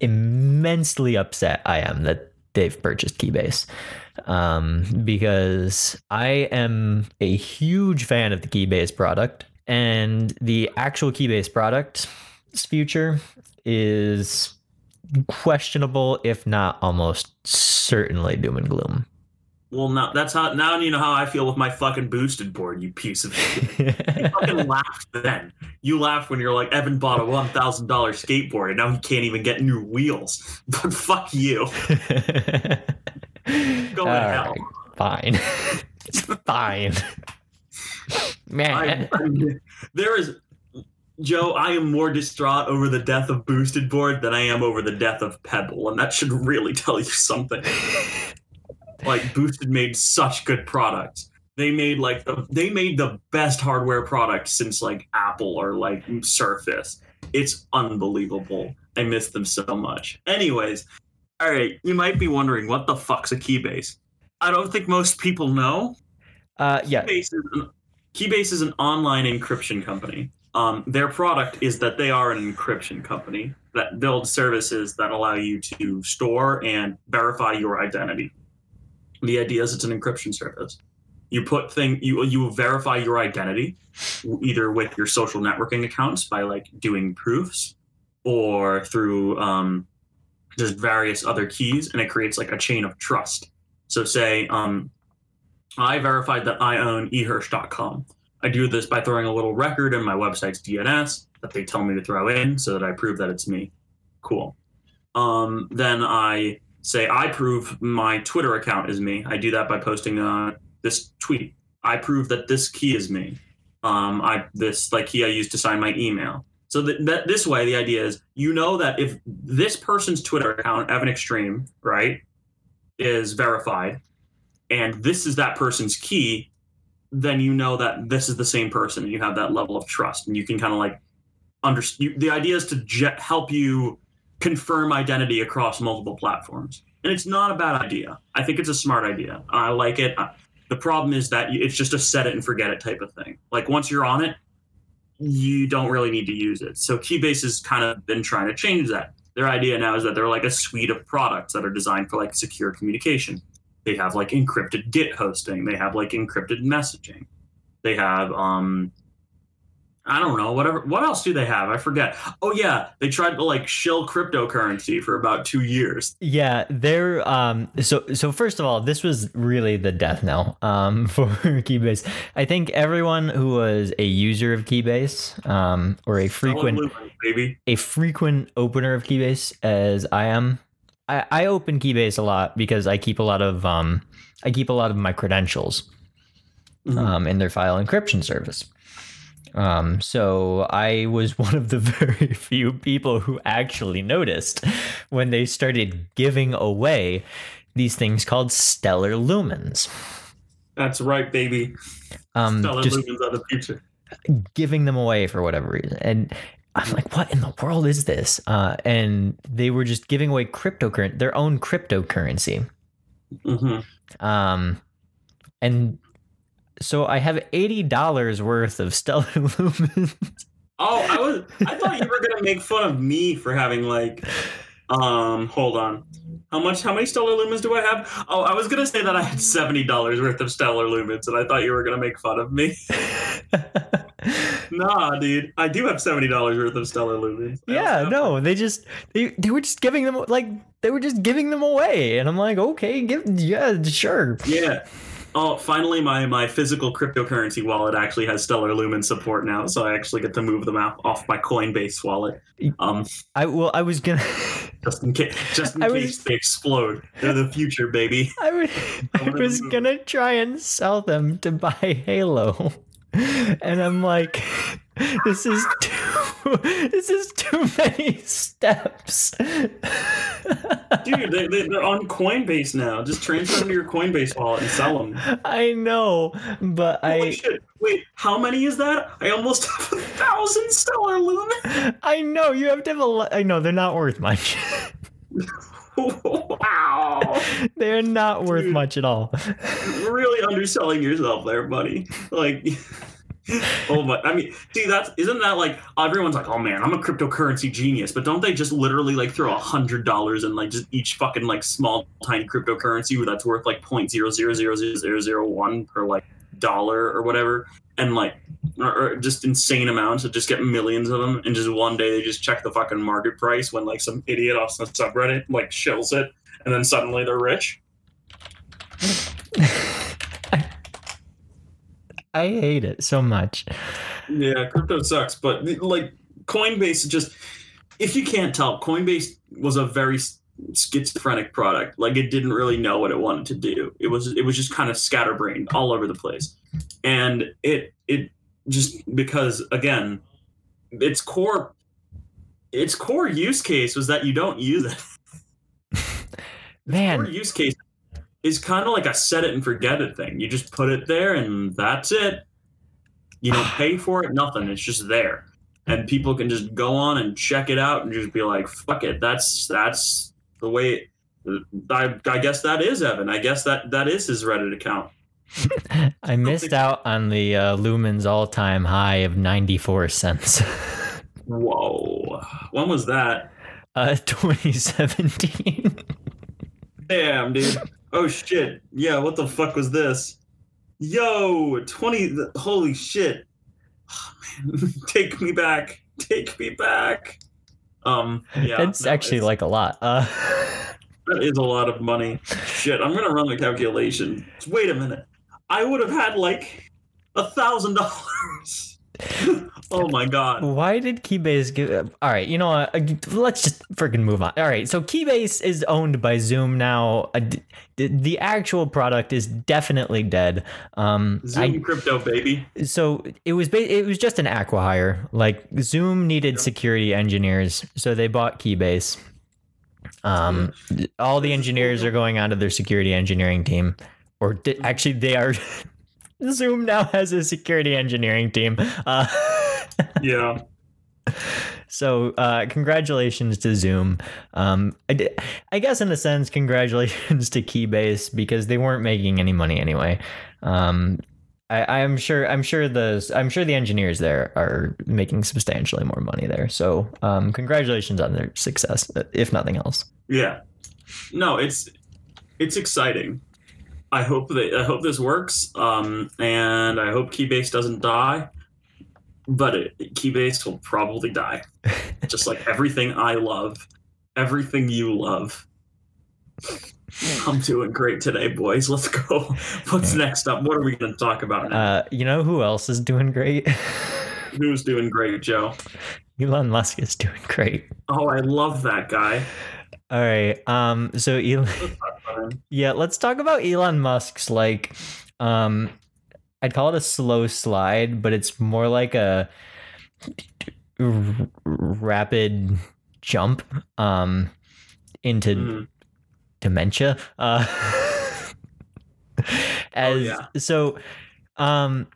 immensely upset I am that they've purchased Keybase um, because I am a huge fan of the Keybase product, and the actual Keybase product's future is questionable, if not almost certainly doom and gloom.
Well, now that's how now you know how I feel with my fucking boosted board. You piece of shit. You fucking laughed then. You laughed when you're like Evan bought a one thousand dollar skateboard and now he can't even get new wheels. But fuck you. Go to hell.
right, fine. it's fine. Man.
I, I'm- there is Joe. I am more distraught over the death of boosted board than I am over the death of Pebble, and that should really tell you something. Like boosted made such good products. They made like the, they made the best hardware product since like Apple or like Surface. It's unbelievable. I miss them so much. Anyways, all right, you might be wondering what the fuck's a Keybase. I don't think most people know.
uh, yeah.
Keybase is an, Keybase is an online encryption company. Um, their product is that they are an encryption company that builds services that allow you to store and verify your identity. The idea is it's an encryption service. You put thing you you verify your identity either with your social networking accounts by like doing proofs or through um, just various other keys, and it creates like a chain of trust. So say um, I verified that I own ehirsch.com. I do this by throwing a little record in my website's DNS that they tell me to throw in so that I prove that it's me. Cool. Um, then I say I prove my Twitter account is me. I do that by posting uh, this tweet. I prove that this key is me. Um, I this like key I use to sign my email. So that, that this way, the idea is you know that if this person's Twitter account, Evan Extreme, right, is verified, and this is that person's key, then you know that this is the same person. And you have that level of trust, and you can kind of like understand. The idea is to je- help you confirm identity across multiple platforms, and it's not a bad idea. I think it's a smart idea. I like it. The problem is that it's just a set it and forget it type of thing. Like once you're on it, you don't really need to use it. So Keybase has kind of been trying to change that. Their idea now is that they're like a suite of products that are designed for like secure communication. They have like encrypted Git hosting. They have like encrypted messaging. They have um I don't know, whatever what else do they have? I forget. Oh yeah, they tried to like shill cryptocurrency for about 2 years.
Yeah, they're um so so first of all, this was really the death knell um for Keybase. I think everyone who was a user of Keybase um or a frequent
baby.
a frequent opener of Keybase as I am. I, I open Keybase a lot because I keep a lot of um I keep a lot of my credentials
Mhm.
um, in their file encryption service. Um, so I was one of the very few people who actually noticed when they started giving away these things called stellar lumens.
That's right, baby.
Um,
Stellar lumens are the future.
giving them away for whatever reason. And I'm like, what in the world is this? Uh, and they were just giving away cryptocurrency, their own cryptocurrency.
hmm
Um, and so I have eighty dollars worth of stellar lumens.
Oh, I was I thought you were gonna make fun of me for having like um hold on. How much how many stellar lumens do I have? Oh, I was gonna say that I had seventy dollars worth of stellar lumens and I thought you were gonna make fun of me. nah, dude. I do have seventy dollars worth of stellar lumens. I
yeah, no, they just they they were just giving them like they were just giving them away, and I'm like, okay, give yeah, sure.
Yeah. Oh, finally, my my physical cryptocurrency wallet actually has Stellar Lumen support now, so I actually get to move them out off my Coinbase wallet. Um,
I well, I was gonna.
just in case, just in
I
case
was-
they explode. They're the future, baby.
I was, I was gonna try and sell them to buy Halo, and I'm like, this is too, this is too many steps.
Dude, they, they, they're on Coinbase now. Just transfer them to your Coinbase wallet and sell them.
I know, but
Holy
I,
shit! Wait, how many is that? I almost have a thousand Stellar Lumen.
I know you have to have a. I know they're not worth much.
wow,
they're not worth
Dude.
much at all.
Really underselling yourself there, buddy. Like, oh my! I mean, see, that's isn't that like everyone's like, oh man, I'm a cryptocurrency genius, but don't they just literally like throw a hundred dollars in like just each fucking like small tiny cryptocurrency that's worth like point zero zero zero zero zero zero one per like dollar or whatever, and like. Or, or just insane amounts of just get millions of them, and just one day they just check the fucking market price when like some idiot off some subreddit like shills it, and then suddenly they're rich.
I hate it so much.
Yeah, crypto sucks, but like Coinbase just if you can't tell, Coinbase was a very schizophrenic product. Like it didn't really know what it wanted to do. It was it was just kind of scatterbrained all over the place. And it it just because again, its core its core use case was that you don't use it. core
Man,
use case is kind of like a set it and forget it thing. You just put it there and that's it. You don't pay for it, nothing. It's just there. And people can just go on and check it out and just be like, fuck it. That's that's the way I, I guess that is Evan. I guess that that is his Reddit account.
I missed out on the uh, Lumen's all-time high of 94 cents.
Whoa. When was that?
Uh, 2017.
Damn, dude. Oh shit. Yeah, what the fuck was this? Yo, 20. holy shit. Oh, man. Take me back. Take me back. Um yeah.
it's
no,
actually
it's-
like a lot. Uh,
that is a lot of money. Shit, I'm gonna run the calculation. Wait a minute. I would have had like a thousand dollars. Oh my god.
why did Keybase give? All right, you know what? Uh, Let's just freaking move on. All right, so Keybase is owned by Zoom now. Uh, The actual product is definitely dead. Um, I
Zoom crypto baby.
so it was it was just an acquihire. Like Zoom needed security engineers, so they bought Keybase. Um, all the engineers are going onto their security engineering team, or di- actually they are. Zoom now has a security engineering team. Uh,
Yeah.
so uh, congratulations to Zoom. Um, I, I guess in a sense, congratulations to Keybase because they weren't making any money anyway. Um, I, I'm sure. I'm sure the. I'm sure the engineers there are making substantially more money there. So, um, congratulations on their success, if nothing else.
Yeah. No, it's it's exciting. I hope that I hope this works. Um, and I hope Keybase doesn't die. But it, Keybase will probably die, just like everything I love, everything you love. I'm doing great today, boys. Let's go. What's next up? What are we going to talk about now?
Uh, you know who else is doing great?
Who's doing great, Joe?
Elon Musk is doing great.
Oh, I love that guy.
All right. Um. So Elon.
Let's talk about him.
Yeah, let's talk about Elon Musk's like um I'd call it a slow slide, but it's more like a r- rapid jump um into
Mhm.
dementia. Uh as
yeah.
so um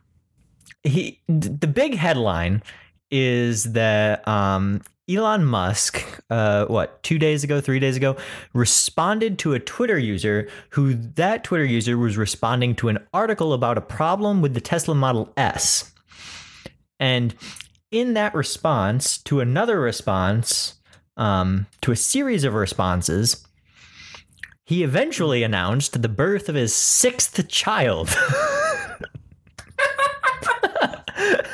he the big headline is that um Elon Musk, uh, what, two days ago, three days ago, responded to a Twitter user who that Twitter user was responding to an article about a problem with the Tesla Model S. And in that response to another response, um, to a series of responses, he eventually announced the birth of his sixth child.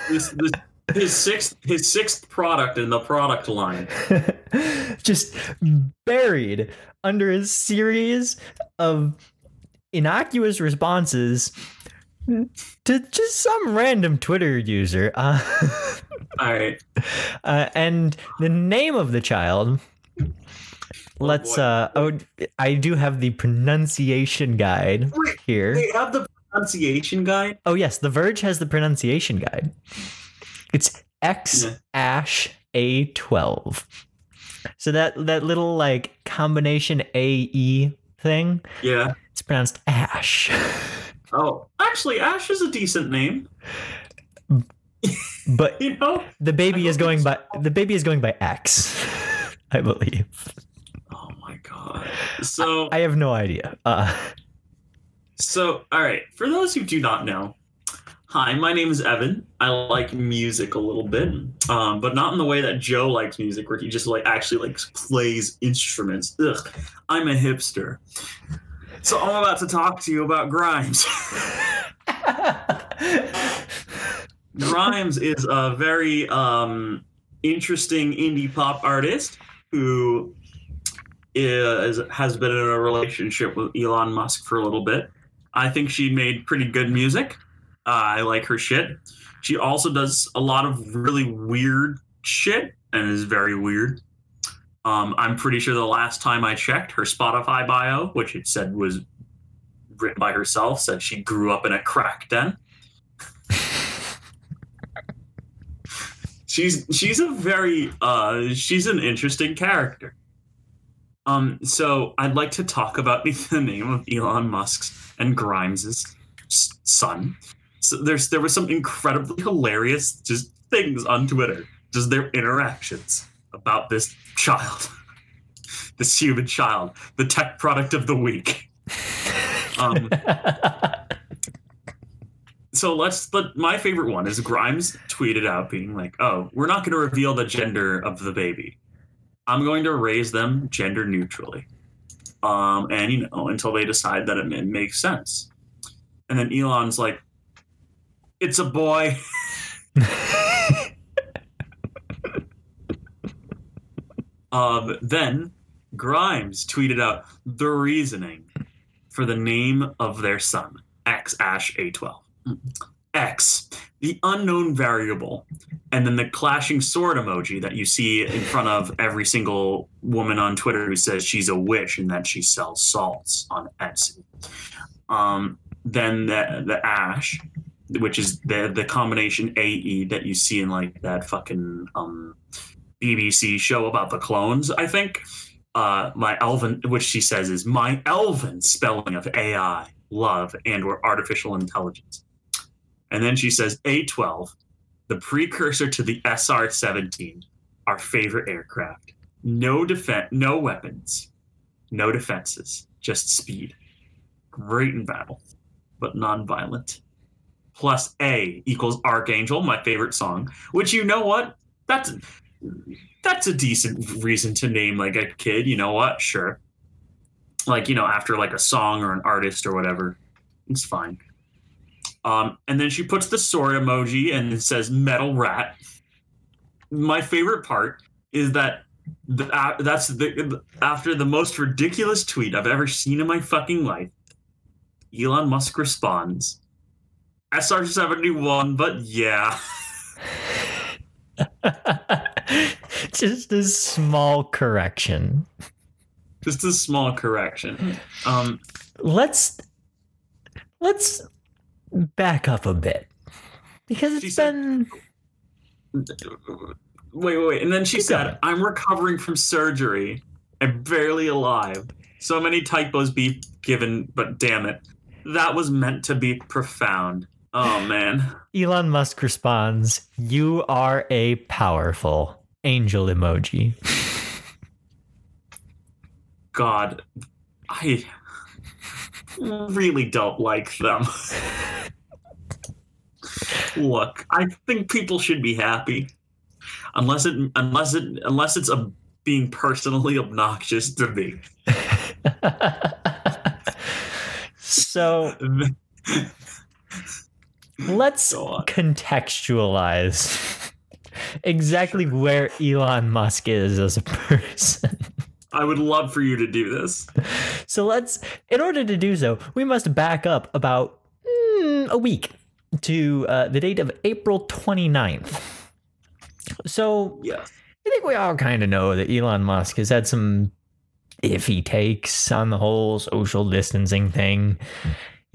This, this, his sixth his sixth product in the product line.
just buried under a series of innocuous responses to just some random Twitter user. Uh,
All right.
uh, and the name of the child. Let's.
boy.
uh Oh, I do have the pronunciation guide here.
They have the pronunciation guide.
Oh yes, The Verge has the pronunciation guide. It's X
Yeah.
Ash A twelve. So that that little like combination A E thing,
Yeah.
it's pronounced Ash.
Oh, actually, Ash is a decent name.
but
You know.
the baby is going by the baby is going by X, I believe.
Oh my god. So
I have no idea. Uh,
So, all right, for those who do not know, hi, my name is Evan. I like music a little bit, um, but not in the way that Joe likes music, where he just like actually like plays instruments. Ugh, I'm a hipster. So I'm about to talk to you about Grimes. Grimes is a very um, interesting indie pop artist who is has been in a relationship with Elon Musk for a little bit. I think she made pretty good music. Uh, I like her shit. She also does a lot of really weird shit and is very weird. Um, I'm pretty sure the last time I checked her Spotify bio, which it said was written by herself, said she grew up in a crack den. she's she's a very uh, she's an interesting character. Um, so I'd like to talk about the name of Elon Musk's and Grimes's son. So there's there was some incredibly hilarious just things on Twitter, just their interactions about this child, this human child, the tech product of the week. Um, so let's let my favorite one is Grimes tweeted out being like, "Oh, we're not going to reveal the gender of the baby. I'm going to raise them gender neutrally." Um, and you know, until they decide that it ma- makes sense. And then Elon's like, "It's a boy." Um, then Grimes tweeted out the reasoning for the name of their son, X Ash A12. X, the unknown variable, and then the clashing sword emoji that you see in front of every single woman on Twitter who says she's a witch and that she sells salts on Etsy. Um, then the the Ash, which is the the combination AE that you see in like that fucking um, BBC show about the clones, I think. Uh, my elven, which she says is my elven spelling of AI, love, and or artificial intelligence. And then she says A12, the precursor to the SR-17, our favorite aircraft. No defense, no weapons, no defenses, just speed. Great in battle, but non-violent. Plus A equals Archangel, my favorite song. Which you know what? That's that's a decent reason to name like a kid. You know what? Sure. Like you know, after like a song or an artist or whatever, it's fine. Um, and then she puts the sword emoji and says metal rat. My favorite part is that the, uh, that's the after the most ridiculous tweet I've ever seen in my fucking life. Elon Musk responds, SR seventy one, but yeah.
Just a small correction.
Just a small correction. Um,
Let's let's back up a bit because it's
said-
been
wait, wait, wait. And then she
Keep
said,
going.
I'm recovering from surgery. I'm barely alive. So many typos be given, but damn it. That was meant to be profound. Oh, man.
Elon Musk responds, "You are a powerful angel emoji."
God, I really don't like them. Look, I think people should be happy. Unless it unless it unless it's a being personally obnoxious to me.
so let's contextualize exactly where Elon Musk is as a person.
I would love for you to do this.
So let's, in order to do so, we must back up about mm, a week to uh, the date of April 29th. So. I think we all kind of know that Elon Musk has had some iffy takes on the whole social distancing thing.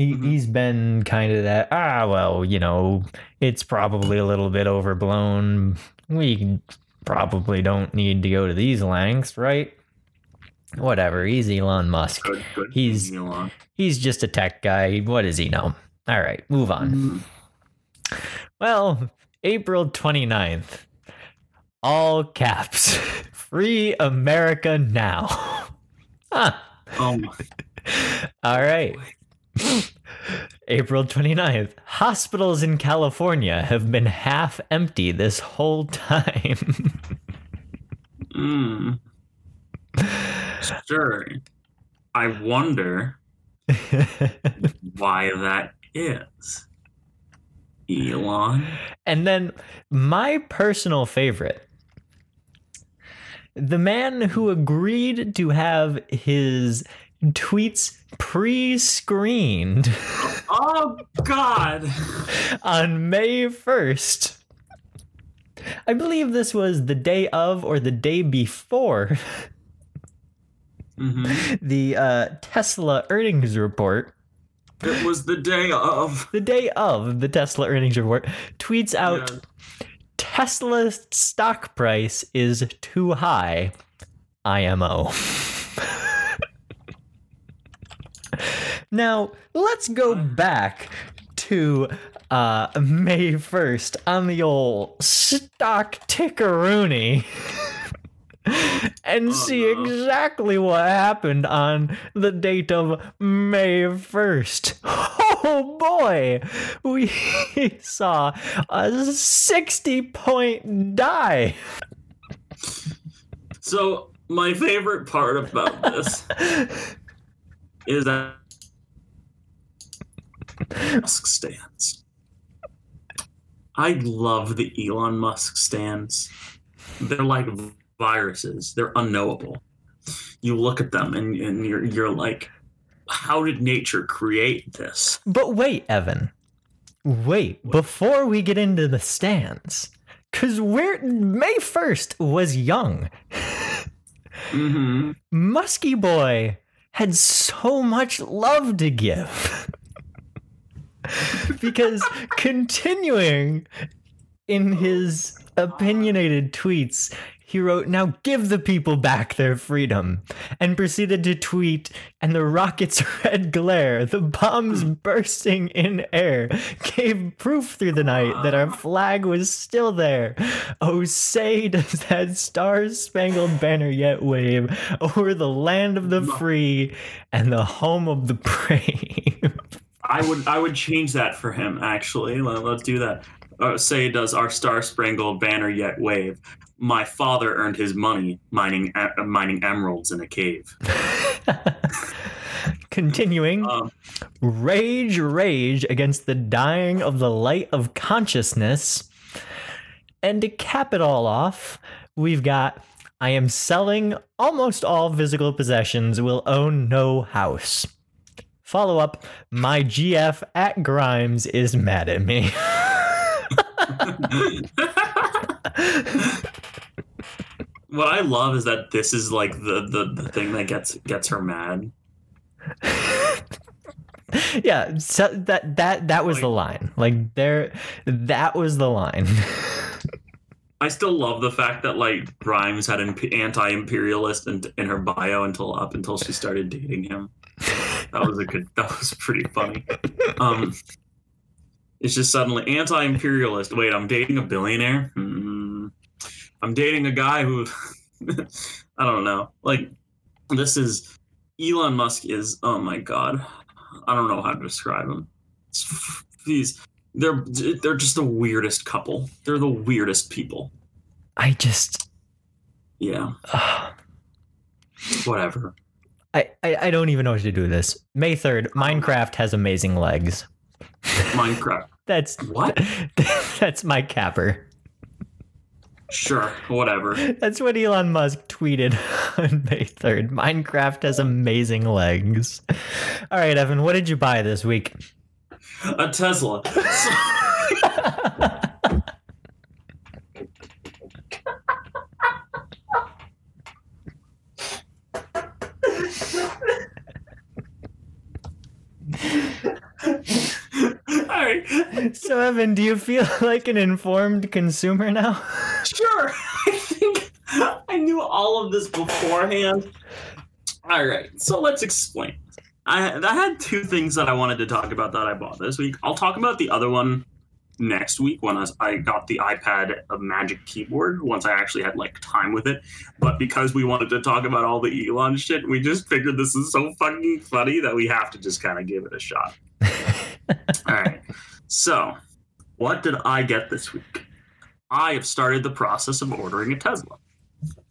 He,
Mhm.
He's been kind of that, ah, well, you know, it's probably a little bit overblown. We probably don't need to go to these lengths, right? Whatever. He's Elon Musk.
Good, good.
He's-
along.
He's just a tech guy. What does he know? All right, move on.
Mhm.
Well, April 29th. All caps. Free America now. Huh.
Oh my
All right. April 29th. Hospitals in California have been half empty this whole time.
Mm. Sure. I wonder why that is. Elon.
and then my personal favorite. The man who agreed to have his tweets pre-screened
Oh God.
on May 1st. I believe this was the day of or the day before
hmm
the uh, Tesla earnings report.
It was the day of.
The day of the Tesla earnings report tweets out
Yeah.
Tesla stock price is too high. IMO. now, let's go back to uh, May 1st on the old stock tickeroony and
Oh,
see exactly what happened on the date of May 1st. Oh boy, we saw a 60 point die.
So my favorite part about this is that Musk stands. I love the Elon Musk stands. They're like viruses. They're unknowable. You look at them and, and you're you're like, how did nature create this?
But wait, Evan. Wait, before we get into the stands, because we're May 1st was young.
Mm-hmm.
Musky Boy had so much love to give. because continuing in his opinionated tweets, he wrote, Now give the people back their freedom, and proceeded to tweet, and the rocket's red glare, the bombs bursting in air, gave proof through the night that our flag was still there. Oh, say does that star spangled banner yet wave over the land of the free and the home of the brave.
I would I would change that for him. Actually, Let, us do that. Uh, say does our star spangled banner yet wave? My father earned his money mining uh, mining emeralds in a cave.
Continuing.
Um,
rage, rage against the dying of the light of consciousness. And to cap it all off, we've got I am selling almost all physical possessions, will own no house. Follow up, my GF at Grimes is mad at me.
what I love is that this is like the, the, the thing that gets gets her mad.
yeah, so that that that was the line. Like there that was the line.
I still love the fact that like Grimes had an anti-imperialist in, in her bio until up until she started dating him. That was a good. That was pretty funny. Um, it's just suddenly anti-imperialist. Wait, I'm dating a billionaire. Hmm. I'm dating a guy who, I don't know. Like, this is Elon Musk is. Oh my god, I don't know how to describe him. It's, he's they're they're just the weirdest couple. They're the weirdest people.
I just
Yeah, whatever.
I, I I don't even know what to do with this. May 3rd, um, Minecraft has amazing legs.
Minecraft.
That's
What?
that's my capper.
Sure, whatever.
That's what Elon Musk tweeted on May 3rd. Minecraft has amazing legs. All right, Evan, what did you buy this week?
A Tesla. All right.
So, Evan, do you feel like an informed consumer now?
Sure. I think I knew all of this beforehand. All right. So let's explain. I, I had two things that I wanted to talk about that I bought this week. I'll talk about the other one next week when I, I got the iPad of Magic Keyboard once I actually had like time with it. But because we wanted to talk about all the Elon shit, we just figured this is so fucking funny that we have to just kind of give it a shot. all right. So, what did I get this week? I have started the process of ordering a Tesla.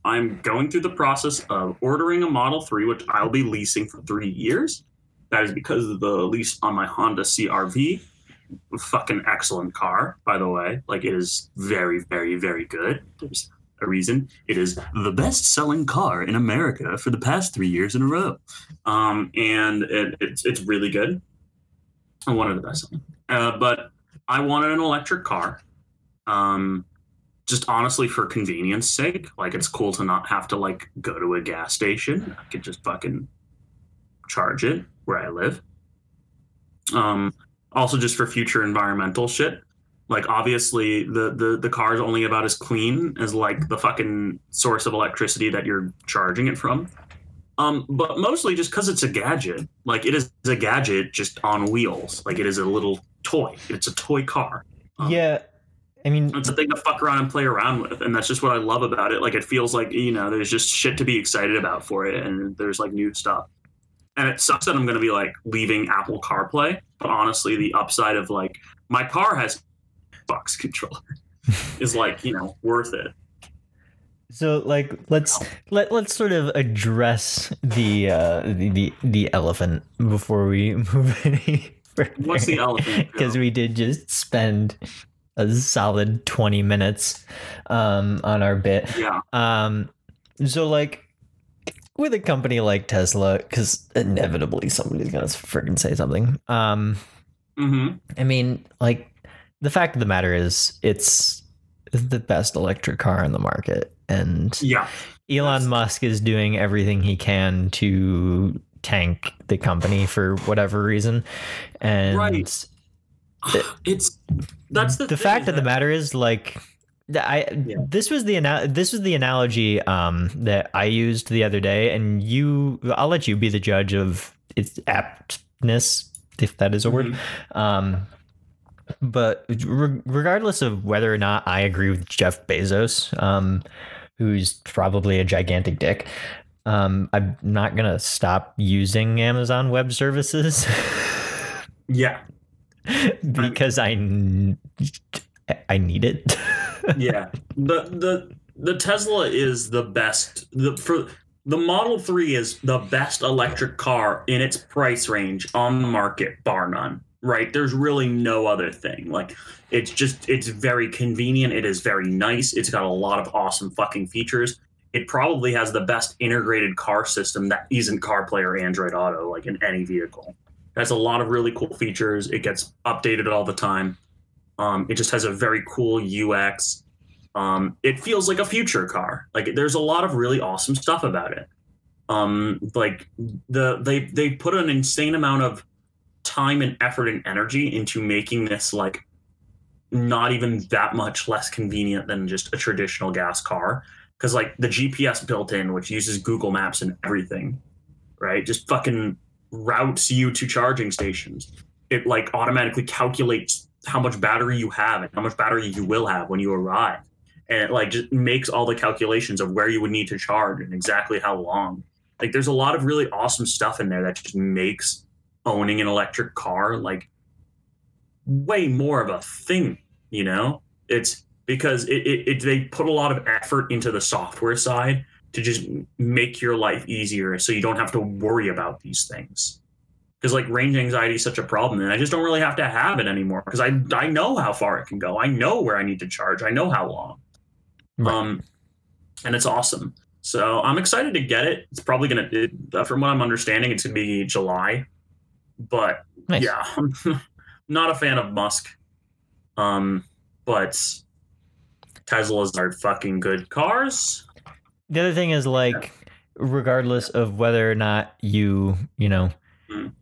I'm going through the process of ordering a Model 3, which I'll be leasing for three years. That is because of the lease on my Honda CRV. Fucking excellent car, by the way. Like, it is very, very, very good. There's a reason. It is the best selling car in America for the past three years in a row. Um, and it, it's, it's really good. And one of the best. Uh, but I wanted an electric car. Um, just honestly for convenience sake like it's cool to not have to like go to a gas station i could just fucking charge it where i live um also just for future environmental shit like obviously the the the car is only about as clean as like the fucking source of electricity that you're charging it from um but mostly just because it's a gadget. Like it is a gadget just on wheels. Like it is a little toy. It's a toy car. Um,
yeah. I mean,
it's a thing to fuck around and play around with and that's just what i love about it. Like it feels like you know there's just shit to be excited about for it and there's like new stuff. And it sucks that i'm going to be like leaving apple carplay but honestly the upside of like my car has box controller. Is like you know worth it
so like let's let let's sort of address the uh the the, the elephant before we move any further.
What's the elephant?
Because we did just spend a solid 20 minutes um on our bit.
yeah
Um, so like with a company like Tesla, because inevitably somebody's gonna freaking say something. Um,
hmm
I mean, like the fact of the matter is, it's the best electric car on the market, and
yeah
Elon. Musk is doing everything he can to tank the company for whatever reason, and
Right. it's that's the,
the
thing
fact of the matter is like I
Yeah.
this was the this was the analogy um that I used the other day and you I'll let you be the judge of its aptness if that is a word
Mhm.
um but re- regardless of whether or not I agree with Jeff Bezos um who's probably a gigantic dick. Um I'm not going to stop using Amazon web services.
Yeah.
Because I I need it.
yeah. The the the tesla is the best. The for the model 3 is the best electric car in its price range on the market bar none right there's really no other thing like it's just it's very convenient it is very nice it's got a lot of awesome fucking features it probably has the best integrated car system that isn't CarPlay or Android Auto, like in any vehicle. It has a lot of really cool features. It gets updated all the time. Um, it just has a very cool UX. Um, it feels like a future car. Like there's a lot of really awesome stuff about it. Um, like the they they put an insane amount of time and effort and energy into making this like not even that much less convenient than just a traditional gas car because like the GPS built in, which uses Google Maps and everything, right? Just fucking routes you to charging stations. It like automatically calculates how much battery you have and how much battery you will have when you arrive, and it like just makes all the calculations of where you would need to charge and exactly how long. Like there's a lot of really awesome stuff in there that just makes owning an electric car like way more of a thing. You know, it's because it, it, it they put a lot of effort into the software side to just make your life easier so you don't have to worry about these things because like range anxiety is such a problem and i just don't really have to have it anymore because i i know how far it can go i know where i need to charge i know how long
Right.
Um, and it's awesome. So I'm excited to get it. It's probably gonna, it, from what I'm understanding, it's gonna be July. But
Nice.
yeah, I'm not a fan of Musk. Um, but Teslas are fucking good cars.
The other thing is like, regardless of whether or not you, you know,
Mm.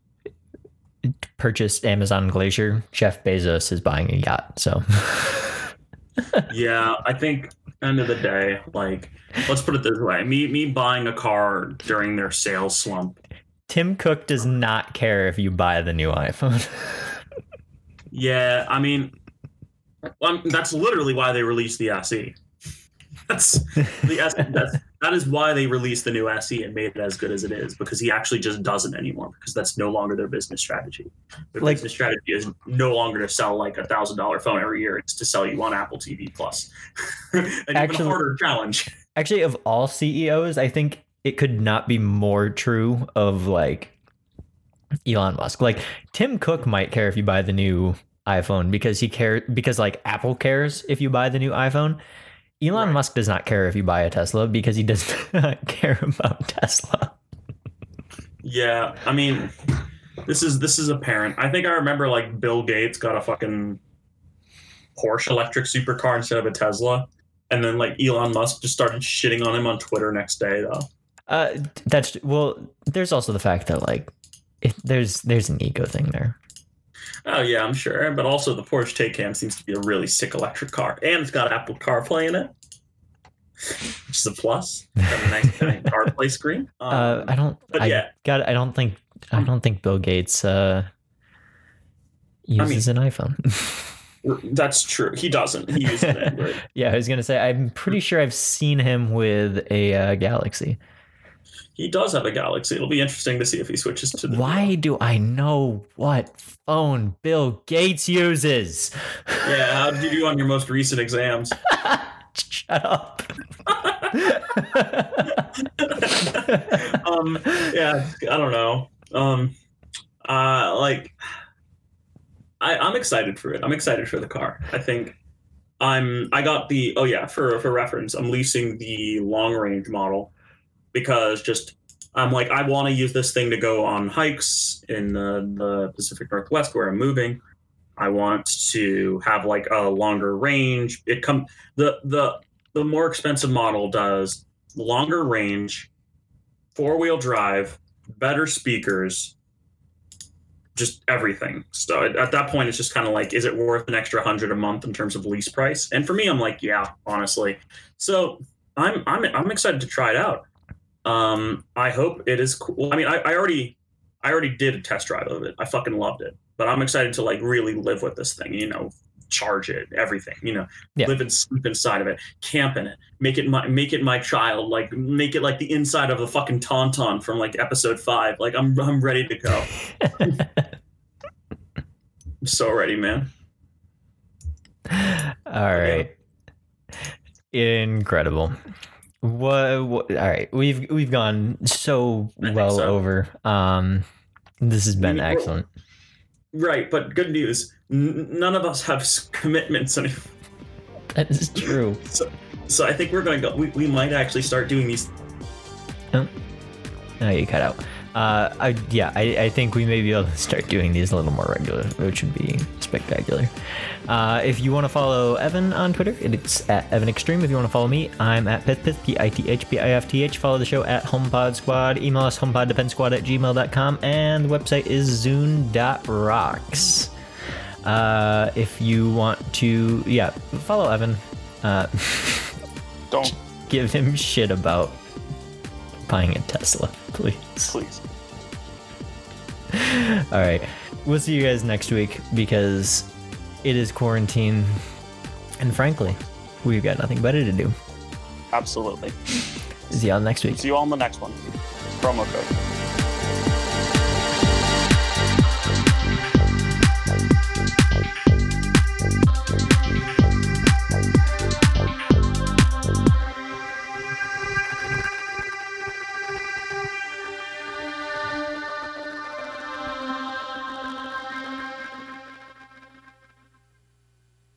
purchased Amazon Glacier, Jeff Bezos is buying a yacht. So
yeah, I think end of the day, like let's put it this way: me me buying a car during their sales slump.
Tim Cook does not care if you buy the new iPhone.
Yeah, I mean, um, that's literally why they released the SE. That's the S. That's, that is why they released the new SE and made it as good as it is because he actually just doesn't anymore because that's no longer their business strategy. Their
Like-
business strategy is no longer to sell like a thousand dollar phone every year. It's to sell you on Apple TV Plus. An even
Actually-
harder challenge.
Actually, of all CEOs, I think it could not be more true of like Elon Musk. Like Tim Cook might care if you buy the new iPhone because he care because like Apple cares if you buy the new iPhone. Elon
Right.
Musk does not care if you buy a Tesla because he does not care about Tesla.
Yeah, I mean, this is this is apparent. I think I remember like Bill Gates got a fucking Porsche electric supercar instead of a Tesla, and then like Elon Musk just started shitting on him on Twitter next day though.
Uh, that's well. There's also the fact that like it, there's there's an ego thing there.
Oh yeah, I'm sure, but also the Porsche Taycan seems to be a really sick electric car, and it's got Apple CarPlay in it, which is a plus. Got a nice giant CarPlay screen. Um,
Uh, I don't.
but
I
yeah.
got. I don't think. I don't think Bill Gates uh uses an iPhone.
that's true. He doesn't. He uses Android.
yeah, I was gonna say. I'm pretty sure I've seen him with a uh, Galaxy.
He does have a Galaxy. It'll be interesting to see if he switches to the
Why do I know what phone Bill Gates uses?
Yeah, how did you do on your most recent exams?
Shut up.
um, yeah, I don't know. Um, uh, like, I, I'm excited for it. I'm excited for the car. I think I'm. I got the. Oh yeah, for for reference, I'm leasing the long range model because just I'm like I want to use this thing to go on hikes in the the Pacific Northwest where I'm moving. I want to have like a longer range. It come the the the more expensive model does longer range, four wheel drive, better speakers, just everything. So at, at that point, it's just kind of like, is it worth an extra hundred a month in terms of lease price? And for me, I'm like, yeah, honestly. So I'm I'm I'm excited to try it out. Um, I hope it is cool. I mean, I, I already I already did a test drive of it. I fucking loved it. But I'm excited to like really live with this thing. You know, charge it, everything. You know,
Yeah.
live and sleep inside of it, camp in it, make it my make it my child. Like make it like the inside of the fucking tauntaun from like episode five. Like I'm I'm ready to go. I'm so ready, man.
All right. Incredible. What, what? All right, we've we've gone so
I
well
so.
over. Um, this has been
We-
excellent.
Right, but good news. N- none of us have commitments anymore.
That is true.
So, so I think we're going to go. We, we might actually start doing these.
No, you cut out. Uh, I, yeah, I, I think we may be able to start doing these a little more regular, which would be spectacular. Uh, if you want to follow Evan on Twitter, it's at Evan Extreme. If you want to follow me, I'm at PithPifth, P-I-T-H-P-I-F-T-H. Follow the show at HomePod Squad. Email us homepoddepensquad at gmail.com. And the website is zune.rocks. Uh, if you want to, yeah, follow Evan. Uh,
Don't,
give him shit about buying a Tesla, please.
please.
All right. We'll see you guys next week because it is quarantine. And frankly, we've got nothing better to do.
Absolutely.
See y'all next week.
See you all in the next one. Promo code.